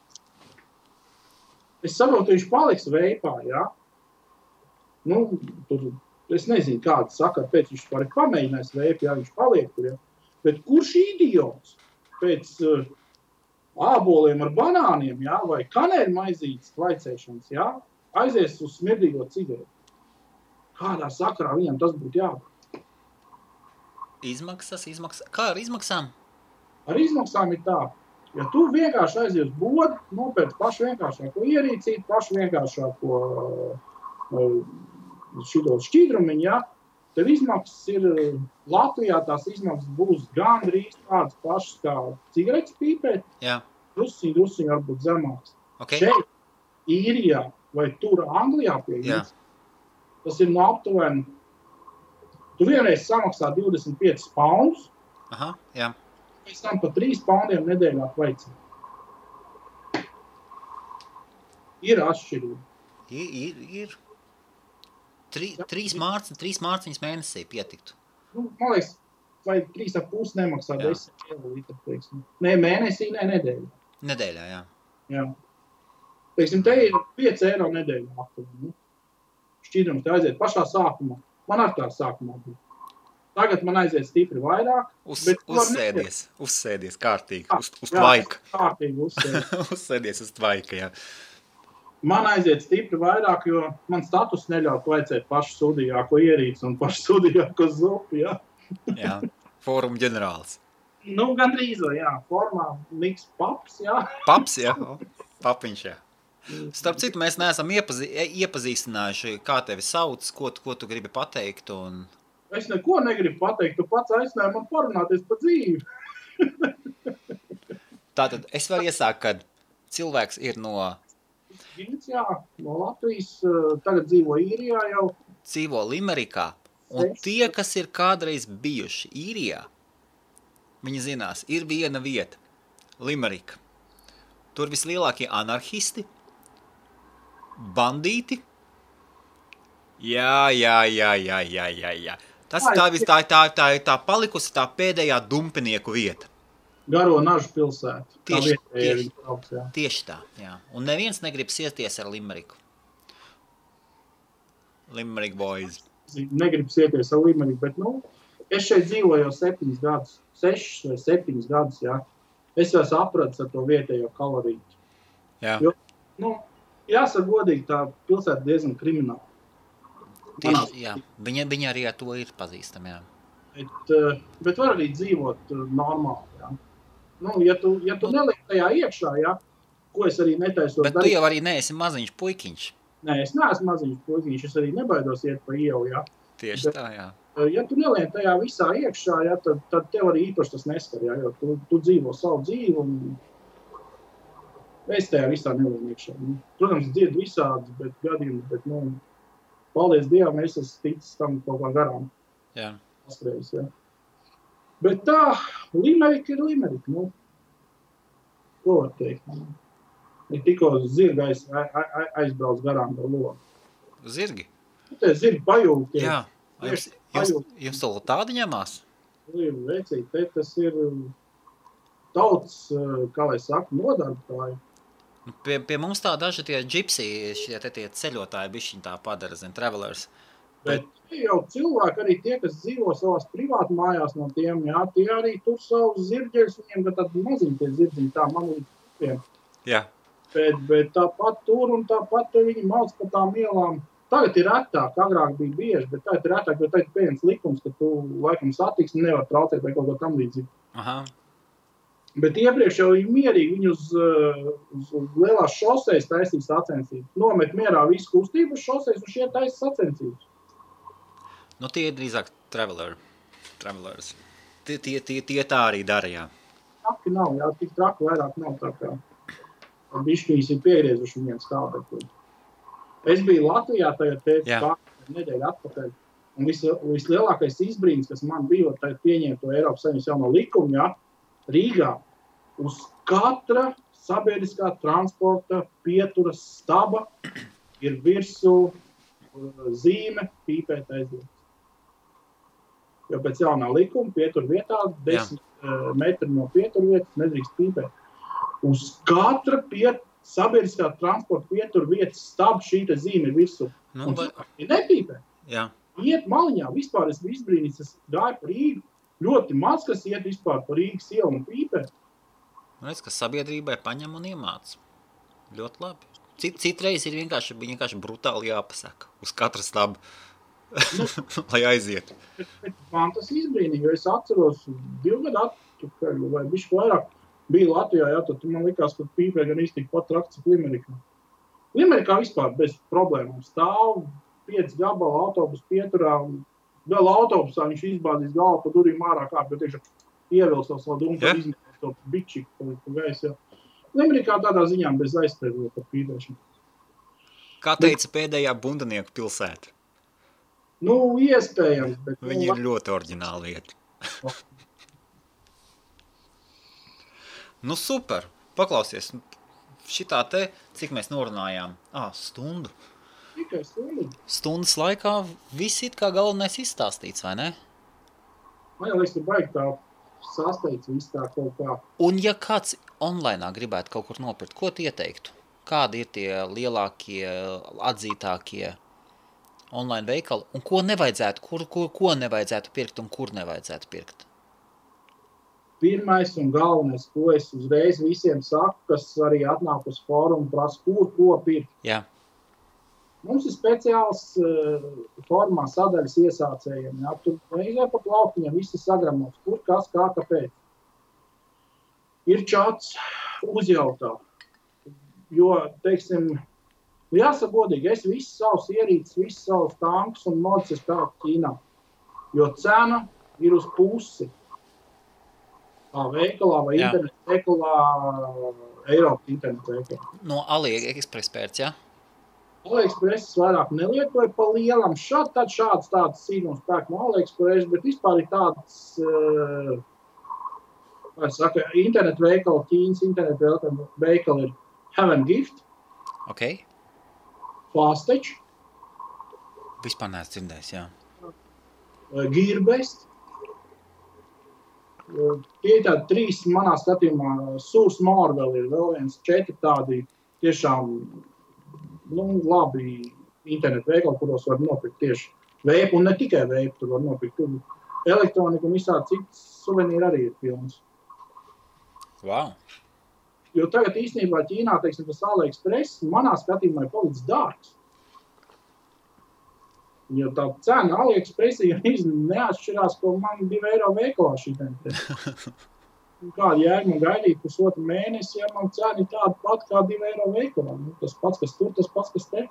Es saprotu, viņš paliks veipā. Ja? Nu, tur, es nezinu, kāda sakara pēc viņš var pamēģināt veipu, ja viņš paliek tur. Ja? Bet kurš idiots pēc uh, āboliem ar banāniem ja? vai kanēļu maizītes klaicēšanas ja? aizies uz smirdīgo cigareti? Kādā sakarā viņam tas būtu jādara? izmaksas, izmaksas. Kā ar izmaksām? Ar izmaksām ir tā, ja tu vienkārši aizies bodu, nopērci pašu vienkāršāko ierīcību, pašu vienkāršāko šo šķidrumu, ja, tad izmaksas ir Latvijā. Tās izmaksas būs gandrīz tādas pašas kā cigaretes pīpēt, Jā, drusciņi, drusciņi varbūt zemākas. ok. Šeit, īrijā vai tur Anglijā, pie jums, tas ir no aptuveni. Tu vienreiz samaksā 25 poundus, Aha, jā. pēc tam pa 3 poundiem nedēļā veicina. Ir atšķirība. Ir, ir, ir. Tri, trīs, mārci, trīs mārciņas mēnesī pietiktu. Nu, man liekas, vai 3,5 nemaksā Jā. 10 eiro teiksim. Nē, mēnesī, nē, nedēļā. Nedēļā, jā. Jā. Teiksim, te ir 5 eiro nedēļā. Nu. Šķidrums te aiziet pašā sākumā. Man ar tā sākumā bija. Tagad man aiziet stipri vairāk. Uz, uzsēdies, uzsēdies kārtīgi, uz, uz Jā, tvaika. Kārtīgi uzsēst. <laughs> uzsēdies uz tvaika, jā. Man aiziet stipri vairāk, jo man status neļauj vajadzēt pašu sūdīgāko ierīci un pašu sūdīgāko zupu. Ja? jā. Fóruma ģenerālis. Nu, gandrīz vai jā, formā miks paps, jā. Paps, jā. Papiņš, jā. Starp citu, mēs neesam iepazī, iepazīstinājuši, kā tevi sauc, ko, tu- ko tu gribi pateikt. Un... Es neko negribu pateikt. Tu pats aicināji man parunāties par dzīvi. <laughs> Tātad es varu iesākt, kad cilvēks ir no Jā, no Latvijas. eh, Tagad dzīvo īrijā jau. dzīvo Limerikā, un tie, kas ir kādreiz bijuši īrijā, viņi zinās, ir viena vieta, Limerika. Tur vislielākie anarchisti, bandīti. Jā, jā, jā, jā, jā, jā, jā. Tas tā, vis- tā, tā, tā ir tā palikusi tā pēdējā dumpinieku vieta. Garo nažu pilsēta. Tā Tieši, vietējie tieši. brauc, jā. Tieši tā, jā. Un neviens negrib sieties ar Limeriku. Limerick boys. Negribu sieties ar līmeni, bet nu, es šeit dzīvoju jau septiņus gadus. Sešus vai septiņus gadus. Jā. Es jau sapratu ar to vietējo kaloriju. Jā. Jo- Nu, jāsaka, godīgi, tā pilsēta diezgan krimināla. Tieši, jā. Viņa, viņa arī ar to ir pazīstama. Bet, eh, bet var arī dzīvot eh, normāli. Jā. Nu, ja tu, ja tu neliec tajā iekšā, jā, ko es arī netaisu Bet tu jau arī neesi maziņš puikiņš. Nē, es neesmu maziņš puisis, es arī nebaidos iet pa ielu. Jā. Tieši Bet- tā, jā. Eh, Ja tu neliec tajā visā iekšā, jā, tad, tad tev arī īpaši tas neskar. Jā, jo tu, tu dzīvo savu dzīvi. Un... Es tajā visā nelieku iekšā. Nu, Protams, dzirdu visādi bet gadījumi, bet, nu, paldies Dievam, es esmu ticis tam kaut kā garām. jā. paskrējis. Ja. Bet tā, Limerika ir Limerika. Nu, ko var teikt? Nu, Ir tikko zirga aiz, ai- ai- ai- aizbrauc garām no loga. Zirgi. Nu, Tie zirgi pajūti. Jā. Jums, jums, jums to tādi ņemās? Ir vecīgi, te tas ir tauts, eh, kā lai saka, nodarbtāji. Nu, Pie, pie mums tā daži tie gypsy, šie te tie ceļotāji bišķiņ tā padara, zin, travelers. Bet jau cilvēki, arī tie, kas dzīvo savās privātu mājās no tiem, jā, tie arī tur savus zirģeļus, viņiem gan tādi maziņi tie zirdziņi, tā man. Jā. Bet, bet tāpat tur un tāpat viņi mācās par tām ielām. Tagad ir retāk, agrāk bija bieži, bet tagad ir retāk, jo tagad ir pieņemts likums, ka tu laikam satiksmi nevar traucēt vai kaut ko tam līdzīgu. Aha. Bet iepriekš jau bija mierīgi. Viņi uz, uz, uz lielās šoseis taisīja sacensības. Nomet mierā visu kustību uz šoseis un šie taisa sacensības. Nu, tie ir drīzāk traveler, travelers. Tie, tie, tie, tie tā arī dara, jā. Traki nav, jā, tik traki vairāk nav. Tā kā bišķiņas ir piegriezuši viens kādu. Es biju Latvijā tajā Jā. teicu, nedēļu atpakaļ. Un vis, vislielākais izbrīns, kas man bija, tad pieņemt to Eiropas Savienības jauno likumu, ja Rīgā uz katra sabiedriskā transporta pieturas staba ir virsū uh, zīme pīpēt aizliegts. Jo pēc jaunā likuma pietur vietā, desmit uh, metri no pietur vietas, nedrīkst pīpēt. Uz katra piet, sabiedriskā transporta pietur vietas staba šī zīme ir virsū. Nu, cilvēki nepīpē. jā. Iet maliņā, vispār es biju izbrīnīts, es gāju pa Rīgu. Ļoti maz, kas iet vispār pa Rīgas ielu un pīpē. Redz, ka sabiedrībai paņem un iemāc. Ļoti labi. Cit, citreiz ir vienkārši, vienkārši brutāli jāpasaka uz katra staba, <laughs> lai aizietu. Man tas izbrīnīja, jo es atceros divu gadu atpakaļ, vai bišķi vairāk bija Latvijā, jā, tad man likās, ka pīpē gan īsti pat trakts, Limerikā. Limerikā vispār bez problēmām stāv pieci gabala autobusu pieturā, un vēl autobusā viņš izbāzīs galvu pa durvīm ārā kāp, jo tieši ievilks vēl savu Ja? yeah. izmēs to bičiku pa, pa gaisu, jā. Limerikā tādā ziņā bez aizstāvja par pīpēšanu. Kā teica pēdējā bundanieku pilsēta, Nu, iespējams, bet nu, viņi ir ļoti oriģināla vieta. <laughs> nu, super. Paklausies, šitā te, cik mēs norunājām? Ā, stundu. tikai stundu. Stundas laikā viss it kā galvenais izstāstīts, vai ne? Man liekas, ka baigi tā sasteigts viss tā kaut kā. Un ja kāds online gribētu kaut kur nopirkt, ko tu ieteiktu? Kādi ir tie lielākie, atzītākie online veikali un ko nevajadzētu, kur, kur, ko nevajadzētu pirkt un kur nevajadzētu pirkt? Pirmais un galvenais, ko es uzreiz visiem saku, kas arī atnāk uz fórumu, prasa, kur ko pirkt. Jā, Mums ir speciāls uh, formā sadaļas iesācējiem. Jā, tur reizē pa plauktiņam viss ir sagramots, kur kas, kā, kāpēc. Ir čats, uzjautā. jo, teiksim, nu, jāsaka godīgi, es visus savus ierīces, visus savus tankus un mocis pērku Ķīnā, jo cena ir uz pusi. Tā veikalā vai Jā. internetu veikalā, Eiropas internetu veikalā. No AliExpress pēc, ja? AliExpress vairāk nelietoju pa lielam. Šādi tad šāds tāds sīkums pērk no AliExpress, bet vispār ir tāds, uh, saku, internetu veikali, Ķīnas internetu veikali ir Heaven Gift, Ok. Fastech, Vispār neesmu dzirdējis, jā. Gearbest. Uh, Tie ir tādi trīs manā skatījumā, Sūrs Māra vēl ir vēl viens, četri tādi tiešām nu, labi internetu veikali, kuros var nopirkt tieši veipu, un ne tikai veipu, tur var nopirkt tur elektroniku un visādi citas suvenīri arī ir pilns. Wow. Jo tagad īstenībā Ķīnā, teiksim, tas AliExpress manā skatījumā ir palicis dārgs. Jo tā cena AliExpress <laughs> neatšķirās, ko man bija eiro veikalā šī tēma. <laughs> Kāda jēga man gaidīt pusotru mēnesi, ja man cena ir tāda pati kā 2 eiro veikalā? Nu, tas pats, kas tur, tas pats, kas te.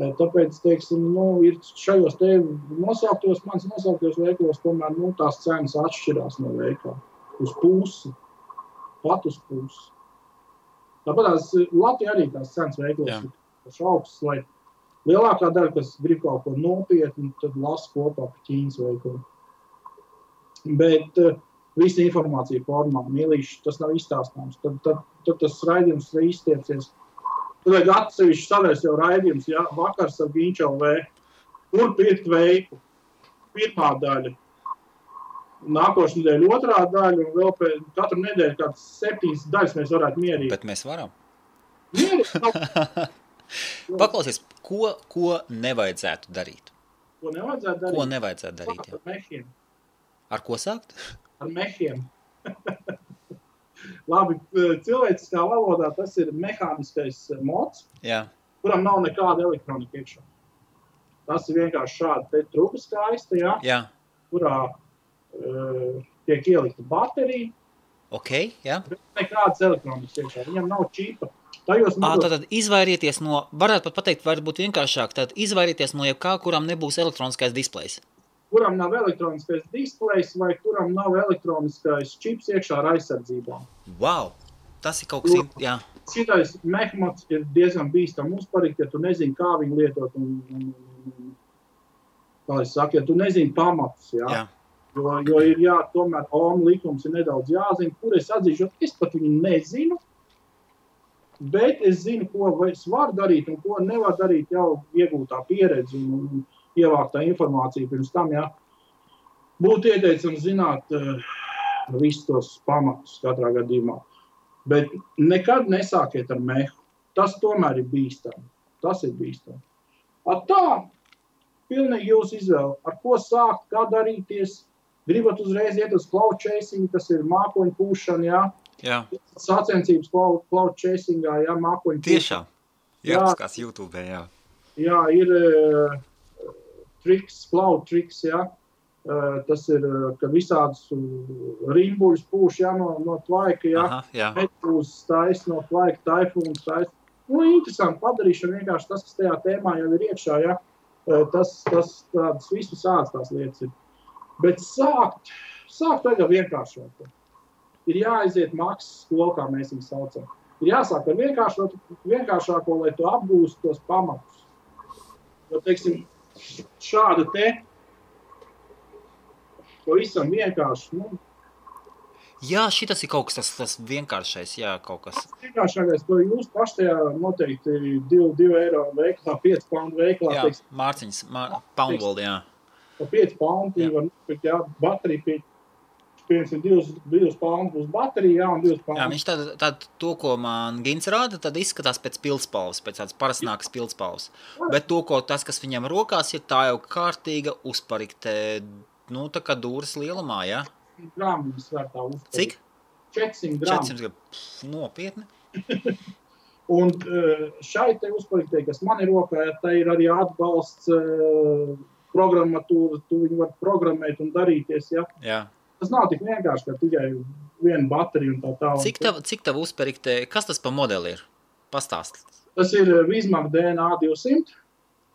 Tāpēc, teiksim, nu, ir šajos te nosauktos, manas nosauktos veikalos, tomēr nu, tās cenas atšķirās no veikala uz pusi. Pat uz pusi. Tāpat tās Latvijā arī tās cenas veikalos Jā. ir augstas, lai lielākā daļa, kas grib kaut ko nopietnu, tad lasa kopā pa Ķīnas veikalu. Bet uh, visa informācija formā, mīlīši, tas nav izstāstāms. Tad, tad, tad tas raidījums ir iztiecies. Tad vajag atsevišķi savērst jau raidījums, ja vakars ar Ginču LV. Kur pirkt veiku? Pirmā daļa. Nākošais nedēļa otrā daļa, un vēl pēc katru nedēļu kādas septiņas daļas mēs varētu mierīgi. Bet mēs varam. <laughs> Paklausies, ko, ko nevajadzētu darīt? ko nevajadzētu darīt. Ko nevajadzētu darīt? Jā? Ar mehiem. Ar ko sākt? <laughs> Ar mehiem. <laughs> Labi, cilvēciskā valodā tas ir mehāniskais mods, Jā, kuram nav nekāda elektronika iekšā. Tas ir vienkārši šāda trūka skaista, ja, jā. kurā tiek ielikta baterija, ok. Jā. bet nekādas elektronikas iekšā. Viņam nav čipa. Tajos À, tātad izvairieties no, varētu pat pateikt, varbūt vienkāršāk, tad izvairieties no jebkā, kuram nebūs elektroniskais displejs. kuram nav elektroniskais displejs vai kuram nav elektroniskais čips iekšā ar aizsardzībām. Wow! Tas ir kaut kas, in- jā, Šitais mehmats ir diezgan bīstams uzparikt, ja tu nezini, kā viņu lietot. Un, un, un, kā es saku, ja tu nezini pamatus. Jā. jā. Jo, jo ir jā, tomēr OM likums ir nedaudz jāzina, kur es atzīšu, es pat viņu nezinu. Bet es zinu, ko es varu darīt un ko nevaru darīt jau iegūtā pieredze un, un ievāktā informācija pirms tam. Jā. Būtu ieteicams zināt uh, visus tos pamatus katrā gadījumā. Bet nekad nesākiet ar mehu. Tas tomēr ir bīstami. Tas ir bīstami. Tā, pilnīgi jūsu izvēle. Ar ko sākt, kā darīties. Gribat uzreiz iet uz cloud chasing, tas ir mākoņu pūšana, jā. jā. Sacensības cloud, cloud chasingā, jā, mākoņu Tiešām. Jā. Jā, tas YouTube, jā. Jā, ir uh, triks, cloud triks, jā. Uh, tas ir, uh, ka visādus rimbuļus pūš, jā, no, no tvaika, jā. Aha, jā. Metūs taisa no tvaika, taifūns taisa. Nu, interesanti padarīšana vienkārši tas, kas tajā tēmā jau ir iekšā, jā. Uh, Tas, tas tādas visas sāds tās lietas ir. Bet sākt, sākt tagad vienkāršot. Ir jāaiziet maksas skolu, kā mēs viņu saucam. Ir jāsāk ar vienkāršāko, lai tu apgūstu tos pamatus. Jo, teiksim, šāda te pavisam vienkārši, nu, Jā, šis ir kaut kas tas, tas vienkāršais, jā, kaut kas. vienkāršākais, ko jūs paši tajā noteikti 2 eiro veiklā, 5 poundu veiklā, Jā, teiksim, Mārciņas, Mār, Poundworld, jā. Pa 5 poundu Jā. var nopirkt, jā, baterija pie, piemēram, 2 poundu būs baterija, jā, un 2 Jā, poundu. viņš tad, tad to, ko man Gins rāda, tad izskatās pēc pilspalvas, pēc tādas parasnākas pilspalvas. Bet to, ko tas, kas viņam rokās ir, tā jau kārtīga uzparikte, nu, tā kā dūras lielumā, jā. grāmatā svērtā uzpērk. Cik? 400 gramu. 400 gramu. Pff, Nopietni. <laughs> Un eh, šai te uzpaliktē, kas man ir rokā, tā ir arī atbalsts uh, programmatūra, tu viņu var programmēt un darīties, ja. Jā. Tas nav tik vienkārši, ka tikai viena baterija un tā tālāk. Cik tev, cik tev uzparikte, kas tas pa modeli ir? Pastāst. Tas ir Vismag DNA 200.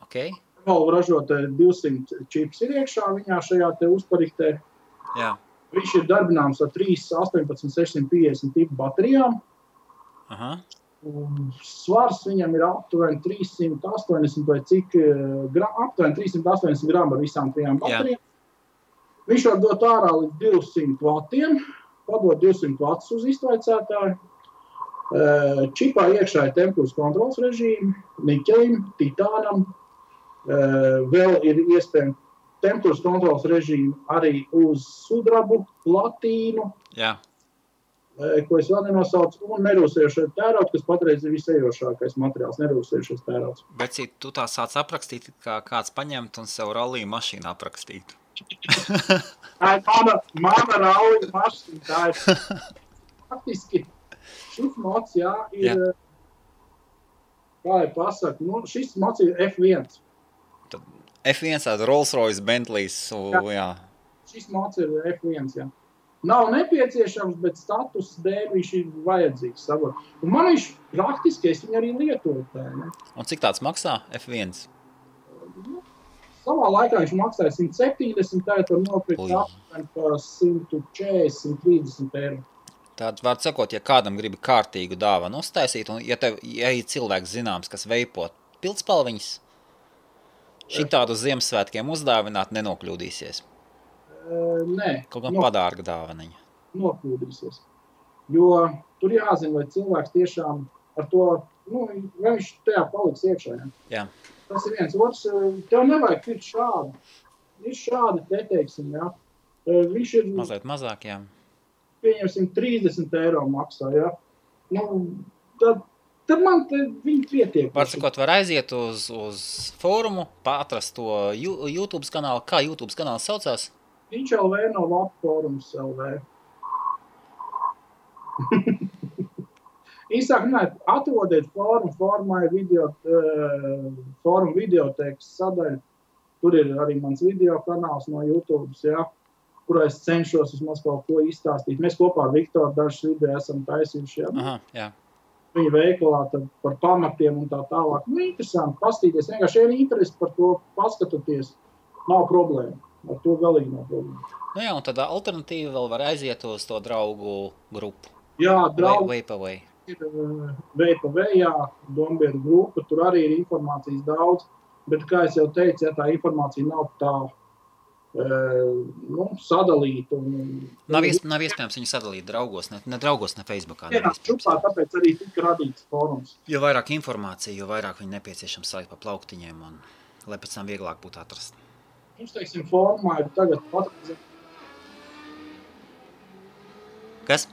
Ok? Valvu ražotāja 200 čips ir iekšā viņā šajā te uzpariktē. Jā. Viņš ir darbināms ar 3, 18, 650 tipu baterijām. Aha. Svars viņam ir aptuveni 380 vai cik eh, gra, aptuveni 380 gramu ar visām trijām baterijām. Viņš var dot ārā līdz 200 vatiem, padot 200 vatus uz iztvaicētāju. Eh, Čipā iekšā ir temperatūras kontrols režīmi, niķelim, titānam. Eh, Vēl ir iespējams temperatūras kontrols režīmi arī uz sudrabu, platīnu, Jā. Ko es vēl nenosaucu, un nerūsējošais tērauds, kas patreiz ir visējošākais materiāls, nerūsējošais tērauds. Bet cik tu tā sāc aprakstīt, kā kāds paņemt un sev rallija mašīnu aprakstīt. Tā ir mana, mana rauja mašīna. Tā ir faktiski šis mods, jā, ir, Jā. kā jau pasaka, nu, šis mods ir F1. F1 tāda Rolls Royce, Bentley's, jā. jā. Šis mods ir F1, jā. Nav nepieciešams, bet status dēļ viņš ir vajadzīgs. Saprot. Un man viņš praktiski, es viņu arī lietoju. Cik tāds maksā F1? Nu, Savā laikā viņš maksāja 170, tagad var nopirkt apmēram par 140, 130 eiro. Tāda var sakot, ja kādam gribi kārtīgu dāvanu uztaisīt, un ja, tev, ja ir cilvēks zināms, kas veipo pildspalviņas, šitādu uz Ziemassvētkiem uzdāvināt nenokļūdīsies. Uh, nē, Kaut No- padārga dāvaniņa. nokļūdīsies. Jo tur jāzina, vai cilvēks tiešām ar to, nu, vai viņš tajā paliks iekšā. Ja? Jā. Tas ir viens otrs. eh, Tev nevajag pirkt šādu. Ir šādi, te teiksim, ja. Eh, Viņš ir, Mazliet mazāk, jā. pieņemsim, 30 eiro maksā, ja. Nu, tad, tad man te viņi pietiek. Var sakot, var aiziet uz, uz fórumu, atrast to YouTube kanālu. Kā YouTube kanāls saucās? Viņš LV no Latvijas LV. <laughs> Īsāk, runājot, atrodiet fórumu, formā ir video, uh, fórumu videotēkas sadaļa. Tur ir arī mans video kanāls no YouTube, ja, kurā es cenšos vismaz kaut ko izstāstīt. Mēs kopā ar Viktoru dažus video esam taisījuši. Ja. Aha, jā. Viņa veikalā par pamatiem un tā tālāk. Nu, interesanti pastīties. Vienkārši ir interesi par to paskatoties. Nav problēma. Ar to galīgi nav problēma. Nu jā, un tad alternatīva vēl var aiziet uz to draugu grupu. Jā, draugi. Vaipavai. ir uh, veipa vējā, Dombieru grupa, tur arī ir informācijas daudz, bet, kā es jau teicu, ja tā informācija nav tā uh, nu, sadalīta. Un, Nav, iesp nav iespējams viņu sadalīt draugos, ne, ne draugos, ne Facebookā. iespējams. grupā, tāpēc arī tika radīts fórums. Jo vairāk informācija, jo vairāk viņa nepieciešams salikt pa plauktiņiem, un lai pēc tam vieglāk būtu atrast. Mums, teiksim, formā ir tagad patreiz Kas?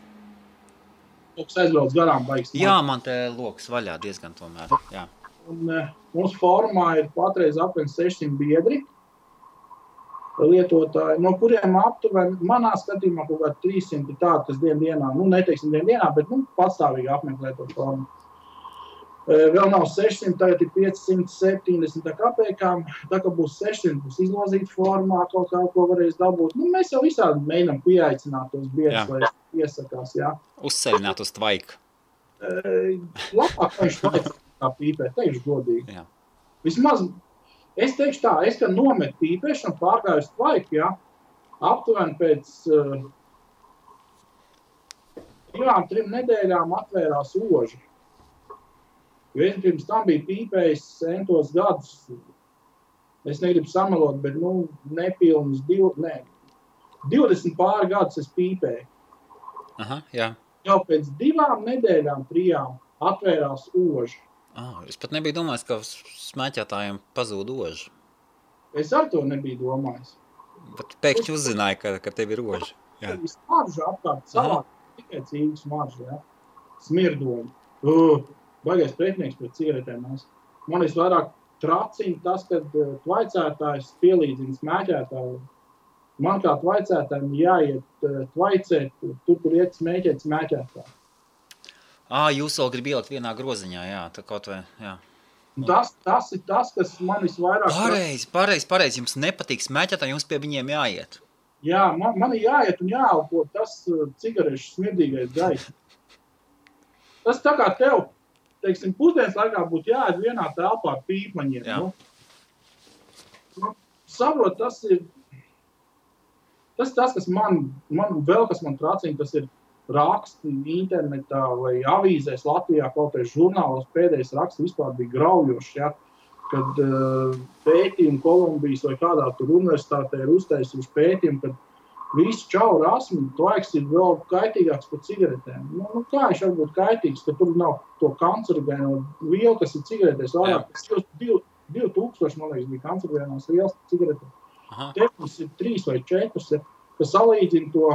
kas aizbrauc garām, baigs. Jā, man te lokus vaļā diezgan tomēr. Jā. Un, uh, mūsu formā ir patreiz apmēram 600 biedri. Lietotāji, no kuriem aptuveni, manā skatījumā, kaut kādi 300 ir tādi, kas dienā, nu, neteiksim, dienā bet nu, pastāvīgi apmeklē to formu. Eh, Vēl nav 600, tagad ir 570 kāpēkām. Tā kā būs 600, būs izlozīta formā, kaut kā ko varēs dabūt. Nu, mēs jau visādi mēģinām pieaicināt tos biedrus, Jā. lai iesakās. Jā. Uzceļināt uz tvaiku. Eh, Labāk viņš kā pīpē, teikšu godīgi. Jā. Vismaz es teikšu tā, es kad nometu pīpēšanu, pārgāju uz tvaiku, ja, aptuveni pēc uh, divām, trim nedēļām atvērās oži. Jo es pirms tam biju pīpējis centos gadus. Es negribu samalot, bet nu, nepilnus div, ne, 20 pāri gadus es pīpēju. Aha, jā. Jau pēc divām nedēļām, trijām atvērās oži. Oh, es pat nebiju domājis, ka smēķētājiem pazūd oži. Es ar to nebiju domājis. Bet pēkšņi uzzināju, ka, ka tev ir oži. Jā. Smarža apkārt, savā tikai cīņa smarža, ja? smirdoņa. Uh, baigais pretinieks pret cigaretēm. mēs. Man visvairāk tracina tas, kad uh, tvaicētājs pielīdzina smēķētāju. Man kā tvaicētājiem jāiet uh, tvaicēt, tur, kur iet smēķēt smēķētāju. Ā, jūs vēl gribat ielikt vienā groziņā, jā, tā kaut vai, jā. Un Tas, tas ir tas, kas man visvairāk Pareizi, pareizi, pareizi, jums nepatīk smēķētāji, jums pie viņiem jāiet. Jā, man, man ir jāiet un jāelpo tas uh, cigarešu smirdīgais gaiss. Tas tā kā tev teiksim, pusdienas laikā būtu jāiet vienā telpā ar pīpaņiem. Jā. Nu, nu, saprot, tas ir tas, tas kas man, man vēl kas man tracina, tas ir raksti internetā vai avīzēs Latvijā, kaut kādā žurnālos pēdējais raksts vispār bija graujošs. Ja? Kad uh, pētījumi Kolumbijas vai kādā tur universitātē ir uztaisījuši pētījumu, visu čauru asmu laiks ir vēl kaitīgāks par cigaretēm. Nu, nu, kā viņš var būt kaitīgs, ka tur nav to kancerogēno vielu, kas ir cigaretēs vairāk. Tas jau 2000, man liekas, bija kancerogēnās vielas cigaretēs. Aha. Te mums ir trīs vai četras, kas salīdzina to,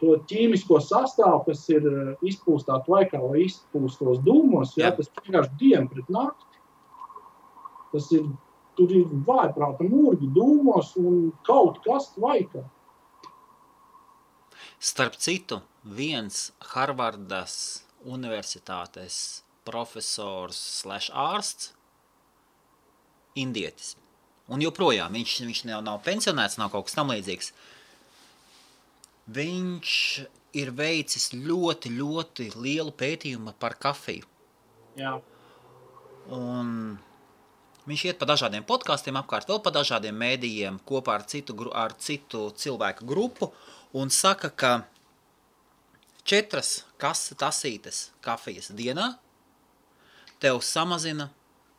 to ķīmisko sastāvu, kas ir eh, izpūstā tvaikā vai izpūstos dūmos. Jā, Jā. tas vienkārši diena pret nakti. Tas ir, tur ir vājprāta mūrgi dūmos un kaut kas tvaikā. Starp citu, viens Harvardas universitātes profesors slash ārsts, indietis. Un joprojām viņš, viņš nav, nav pensionēts, nav kaut kas tam līdzīgs. Viņš ir veicis ļoti, ļoti lielu pētījumu par kafiju. Jā. Un viņš iet pa dažādiem podkāstiem, apkārt vēl pa dažādiem mēdījiem, kopā ar citu, ar citu cilvēku grupu. Un saka, ka četras kas- tasītes kafijas dienā tev samazina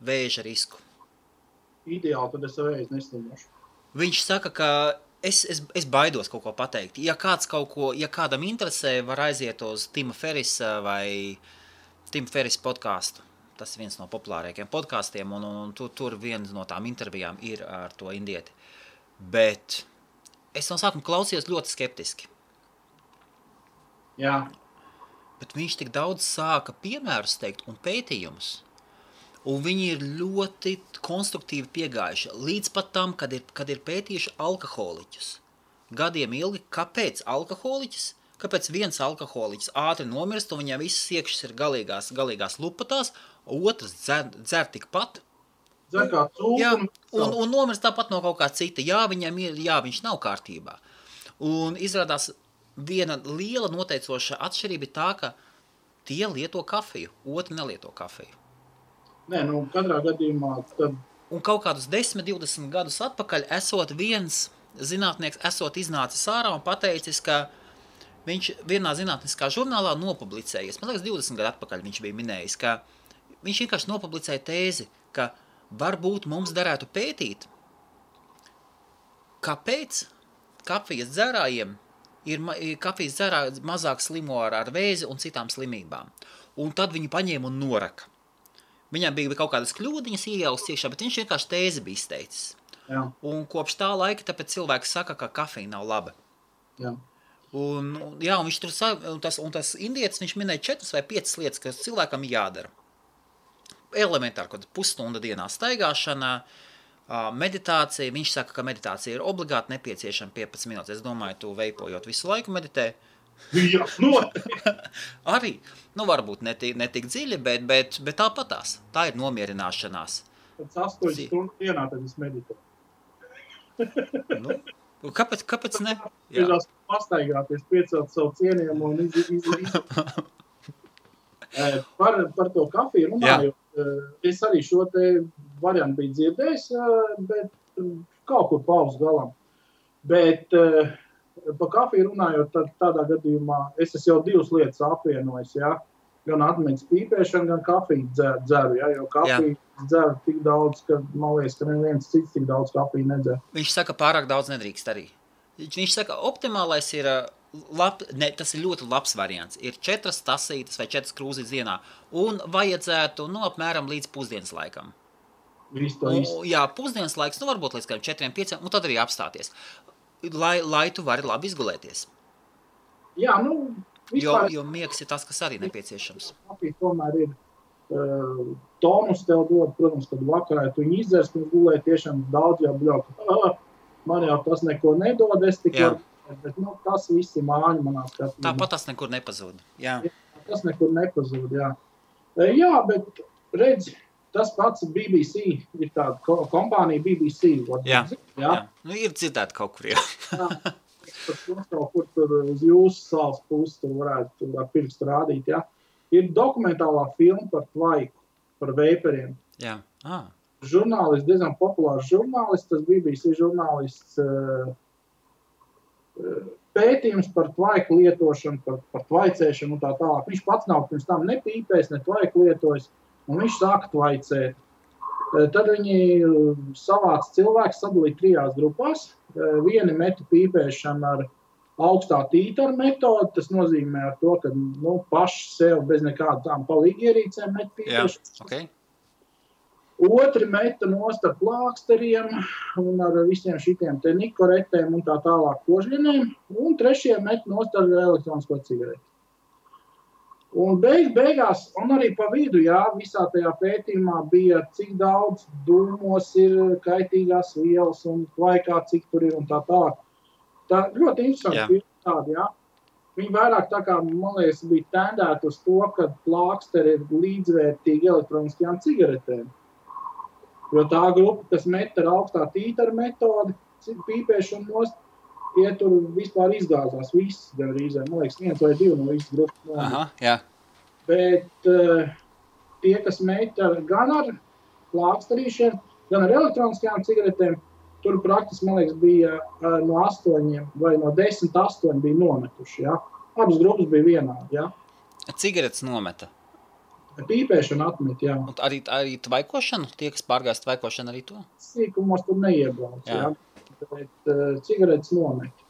vēža risku. Ideāli, tad es vēlreiz neslimošu. Viņš saka, ka es, es, es baidos kaut ko pateikt. Ja ko, ja kādam interesē, var aiziet uz Tima Ferisa vai Tima Ferisa podkāstu. Tas viens no populārākajiem podkāstiem, un, un, un tur, tur viena no tām intervijām ir ar to indieti. Bet es no sākuma klausījos ļoti skeptiski. Jā, Bet viņš tik daudz sāka piemērus teikt un pētījumus. Un viņi ir ļoti konstruktīvi piegājuši līdz pat tam, kad ir, kad ir pētījuši alkoholiķus. Gadiem ilgi, kāpēc alkoholiķis? Kāpēc viens alkoholiķis ātri nomirst, un viņam viss iekšas ir galīgās, galīgās lupatās, otrs dzer, dzer tikpat, dzer kā Jā, cūku. un, un nomirst tāpat no kaut kā cita. Jā, viņam ir, jā, viņš nav kārtībā. Un izrādās, viena liela noteicoša atšķirība ir tā, ka tie lieto kafiju, otri nelieto kafiju. Nē, nu, katrā gadījumā tad Un kaut kādus 10, 20 gadus atpakaļ, esot viens zinātnieks, esot iznācis ārā un pateicis, ka viņš vienā zinātniskā žurnālā nopublicējies. Man liekas, 20 gadu atpakaļ viņš bija minējis, ka viņš vienkārši nopublicēja tēzi, ka varbūt mums derētu pētīt, kāpēc kafijas dzērājiem ir kafijas dzērāji mazāk slimo ar, ar vēzi un citām slimībām. Un tad viņi paņēma un noraka. Viņam bija kaut kādas kļūdiņas iejaustas iekšā, bet viņš vienkārši tēzi bija izteicis. jā, Un kopš tā laika tāpēc cilvēki saka, ka kafija nav laba. jā. Un, jā, un viņš tur un tas, un tas indietis, viņš minēja četras vai piecas lietas, kas cilvēkam jādara. Elementāri, kad pusstunda dienā staigāšana, meditācija. Viņš saka, ka meditācija ir obligāti nepieciešama 15 minūtes. Es domāju, tu veipojot visu laiku meditē. Jā, noteikti. <laughs> Arī, nu varbūt ne tik, ne tik dziļi, bet, bet, bet tāpatās. Tā ir nomierināšanās. Pēc astoņas Zi- stundas dienā tad es meditēju. Nu, kāpēc, kāpēc ne? Jā. Pastaigāties, piecelt savu cienījumu un iz, iz, iz. <laughs> Par, par to kafiju runājot. eh, Es arī šo te variantu biju dzirdējis, bet kaut kur pauz galam. Bet par kafiju runājot, tad tādā gadījumā es esmu jau divas lietas apvienojis. Ja? Gan atmiņas pīpēšanu, gan kafiju dzer- dzeru. Ja? Jo kafiju dzeru tik daudz, ka man liekas, ka neviens cits tik daudz kafiju nedzer. Viņš saka, pārāk daudz nedrīkst arī. Viņš saka, optimālais ir, lab, ne, tas ir ļoti labs variants. Ir četras tasītes vai četras krūzītes dienā, un vajadzētu, nu, apmēram līdz pusdienas laikam. Un, izdarīt. jā, pusdienas laiks, nu, varbūt līdz kādiem četriem, pieciem, un tad arī apstāties. Lai, lai tu vari labi izgulēties. Jā, nu, Jo, vispār jo miegs ir tas, kas arī nepieciešams. tomēr ir uh, tonus tev dod, protams, kad vakarā tu viņu izdzers, tu gulēji tiešām daudz jau bļauka. <laughs> Ah, man jau tas neko nedod, es tikai. Bet nu, tas viss ir māņa manā skatījumā. Tāpat tas nekur nepazūd. Jā, Tas nekur nepazūd, jā. E, Jā, bet redz, tas pats BBC ir tāda ko, kompānija BBC. varbūt Jā. zini, jā. jā. jā. Nu, ir dzirdēti kaut kur. Jā. To kaut kur tur uz jūsu salas puses tur varētu tur ar pirkstu rādīt, jā. Ir dokumentālā filma par tvaiku, par veiperiem. Jā, ah. Žurnālists, diezgan populārs žurnālists, tas BBC žurnālists. Uh, pētījums par tvaiku lietošanu, par, par tvaicēšanu un tā tālāk. Viņš pats nav pirms tam nepīpējis, ne tvaiku lietojis, un viņš sāk tvaicēt. Tad viņi savāca cilvēku, sadalīja trijās grupās. Viena meta pīpēšanu ar augstā tītara metodi. Tas nozīmē, to, ka nu, paši sev bez nekādām palīgierīcēm met pīpēšanu. Jā, okay. Otri meta nost ar plāksteriem un ar visiem šiem nikoretēm un tā tālāk kožļiem. Un trešie meta nost ar elektronisko cigareti. Un beig, beigās, un arī pa vidu, jā, visā tajā pētījumā bija, cik daudz dūmos ir kaitīgās vielas un laikā, cik tur ir un tā tālāk. Tā ļoti interesanti bija tāda, jā. Viņi vairāk tā kā, man liekas, bija tendēti uz to, ka plāksteri ir līdzvērtīgi elektroniskajām cigaretēm. Jo tā grupa, kas met ar augstā tītara metodi, pīpēšanu nost, tie tur vispār izgāzās. Viss gan arī, man liekas, viens vai divi no visas grupas. Aha, jā. Bet uh, tie, kas met ar, gan ar plākstarīšiem, gan ar elektroniskajām cigaretēm, tur praktiski, man liekas, bija uh, no astoņiem vai no desmit astoņi bija nometuši. Ja? Abas grupas bija vienādi. Ja? Cigaretes nometa. Pīpēšana atmet, jā. Un arī, arī tvaikošanu? Tie, kas pārgājas tvaikošanu, arī to? Sīkumos tur neiebrauc, jā. jā. Bet uh, cigaretes nomet.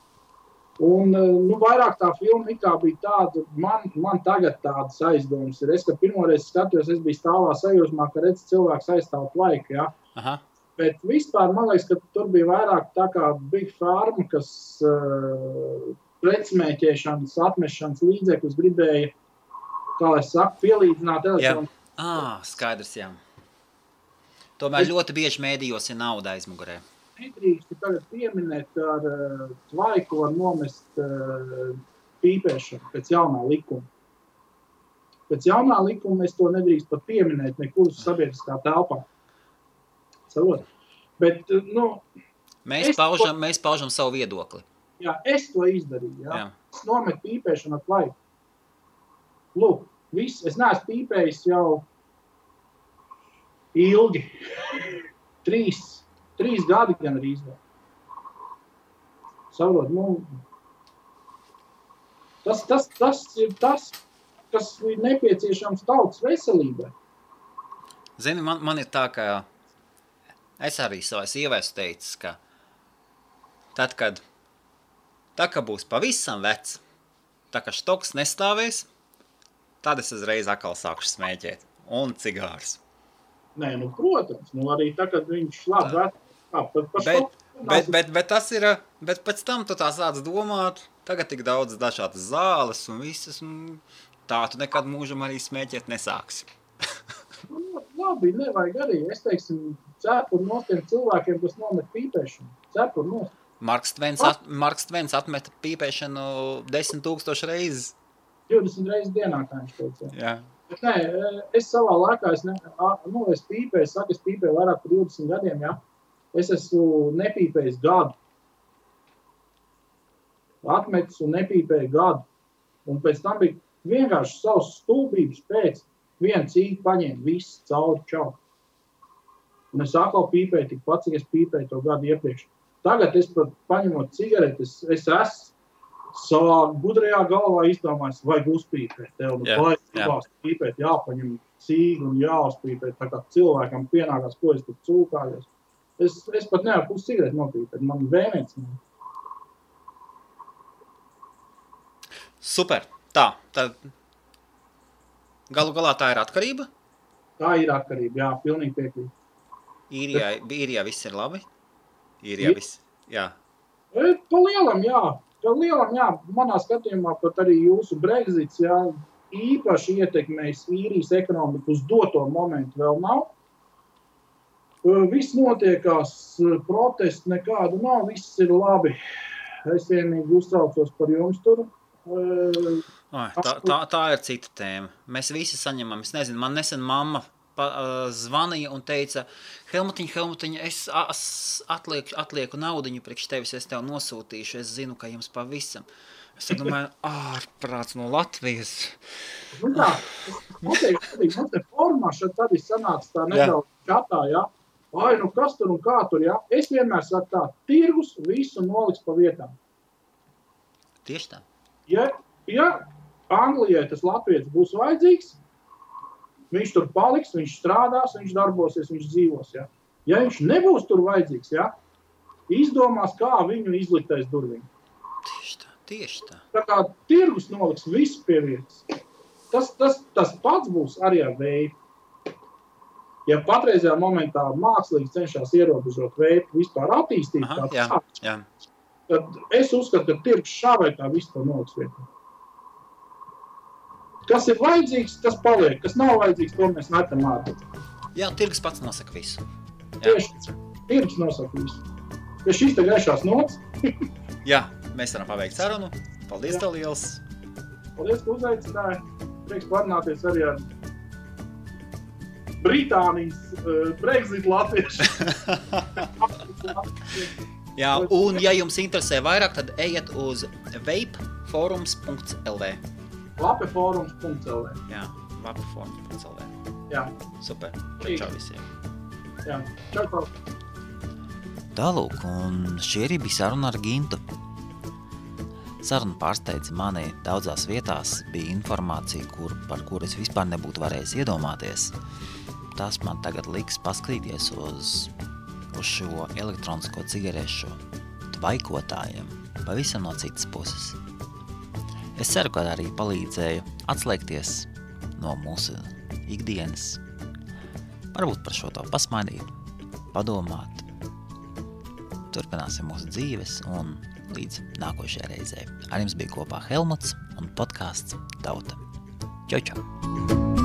Un, uh, nu, vairāk tā filma it kā bija tāda, man, man tagad tādas aizdomas ir. Es, kad pirmoreiz skatījos, es biju stāvā sajūsmā, ka redz cilvēks aizstāv laiku, jā. Aha. Bet vispār man liekas, ka tur bija vairāk tā kā Big Pharma, kas uh, pretsmēķēšanas, atmešanas līdzekļus gribēja kā lai saka, pielīdzināt elektronu. Ah, skaidrs, jā. Tomēr es... ļoti bieži mēdījos ir nauda aizmugurē. Nedrīkst tagad pieminēt, ar uh, tvaiku var nomest uh, pīpēšanu pēc jaunā likuma. Pēc jaunā likuma es to nedrīkst pat pieminēt nekur sabiedriskā telpā. Savot. Bet, uh, nu, mēs, paužam, to, mēs paužam savu viedokli. Jā, es to izdarīju. Jā. Jā. Es nometu pīpēšanu ar tvaiku. Lūk, viss, es neesmu pīpējis jau ilgi. trīs, trīs gadi gan arī izvēl. Saprot, nu, tas, tas, tas ir tas, kas ir nepieciešams tautas veselībai. Zini, man, man ir tā, ka es arī savai sievai teicu, ka tad, kad, tā, kad būs pavisam vecs, tā kā štoks nestāvēs, tad es uzreiz atkal sāku smēķēt. Un cigārus. Nē, nu, protams, nu, arī tā, kad viņš labi bet, bet, bet, bet tas ir, bet pēc tam tu tā sāc domāt, tagad tik daudz dažādas zāles un visas, un tā tu nekad mūžam arī smēķēt nesāksi. <laughs> nu, labi, nevajag arī, es teiksim, cepur no tiem cilvēkiem, kas nomet pīpēšanu. Cepur no. Marks Tvens, at, Marks Tvens atmeta pīpēšanu desmit tūkstoši reizes. 20 reizes dienā, kā viņš teica. Jā. Bet nē, es savā laikā, es, ne, nu, es pīpēju, saku, es pīpēju vairāk par 20 gadiem, ja? es esmu nepīpējis gadu. Atmetis un nepīpēju gadu. Un pēc tam bija vienkārši savas stulbības pēc. Vienu cīņu paņēma, viss cauri čau. Un es atkal pīpēju tikpat, cik es pīpēju to gadu iepriekš. Tagad es pat paņemot cigaretes, es esmu savā gudrajā galvā izdomājis, vajag uzpīpēt. Tev nu yeah, yeah. pīpēt, jāpaņem cīgi un jāuzpīpēt. Tā kā cilvēkam pienākās, ko es tur cūkājos. Es, es pat nevaru pusi cigareti nopīpēt, man vēmēts. Super. Tā, tad galu galā tā ir atkarība? Tā ir atkarība, jā, pilnīgi piekrīt. Īrijā, īrijā viss ir labi? Īrijā viss, jā. E, pa lielam, jā. Lielam, jā, manā skatījumā pat arī jūsu Brexits jā, īpaši ietekmējis īrijas ekonomiku uz doto momentu vēl nav. Viss notiekās, protesti nekādu nav, viss ir labi. Es vienīgi uztraucos par jums tur. Ai, tā, tā, tā ir cita tēma. Mēs visi saņemam, es nezinu, man nesen mamma pa, uh, zvanīja un teica, Helmutiņa, Helmutiņa, es atlieku, atlieku naudiņu priekš tevis, es tev nosūtīšu, es zinu, ka jums pavisam. Es domāju, <laughs> ārprāts no Latvijas. Nu tā, noteikti, mums te formā šeit tad ir sanāca tā nedaudz čatā, ja? Ai, nu kas tur un kā tur, ja? Es vienmēr saku tā, tirgus visu noliks pa vietām. Tieši tā. Ja, ja Anglijai tas latvietis būs vajadzīgs, viņš tur paliks, viņš strādās, viņš darbosies, viņš dzīvos, ja? Ja viņš nebūs tur vajadzīgs, ja? Izdomās, kā viņu izlikt aiz durvīm. Tieši tā. Tieši tā. Tā kā tirgus noliks visu pie vietas. Tas, tas, tas pats būs arī ar veidu. Ja patreizajā momentā mākslīgi cenšas ierobežot veidu vispār attīstīt, Aha, jā, tāds, jā. tad es uzskatu, ka tirgus šā vai tā visu to noliks vietā. Kas ir vajadzīgs, tas paliek. Kas nav vajadzīgs, to mēs metam ārā. jā, tirgus pats nosaka visu. Jā. Tieši tirgus nosaka visu. Ja šis te gaišās nots, <laughs> Jā, mēs varam paveikt sarunu. Paldies, tev liels! paldies, ka uzaicināji. Prieks parunāties arī ar Britānijas uh, Brexit latviešu. <laughs> Jā, un ja jums interesē vairāk, tad ejiet uz vapeforums.lv. Lapefórums.lv. Jā, vapeforums.lv. Jā, Super. Čau, čau visiem. jā. Čau, čau. Tālūk, un šī arī bija saruna ar Gintu. Saruna pārsteidza mani daudzās vietās, bija informācija, kur, par kuru es vispār nebūtu varējis iedomāties. Tas man tagad liks paskatīties uz, uz šo elektronisko cigarešu tvaikotājiem pavisam no citas puses. Es ceru, ka arī palīdzēju atslēgties no mūsu ikdienas, varbūt par šo to pasmaidīt, padomāt, turpināsim mūsu dzīves un līdz nākošajai reizei. Ar jums bija kopā Helmuts un podkāsts Tauta. Čau, čau!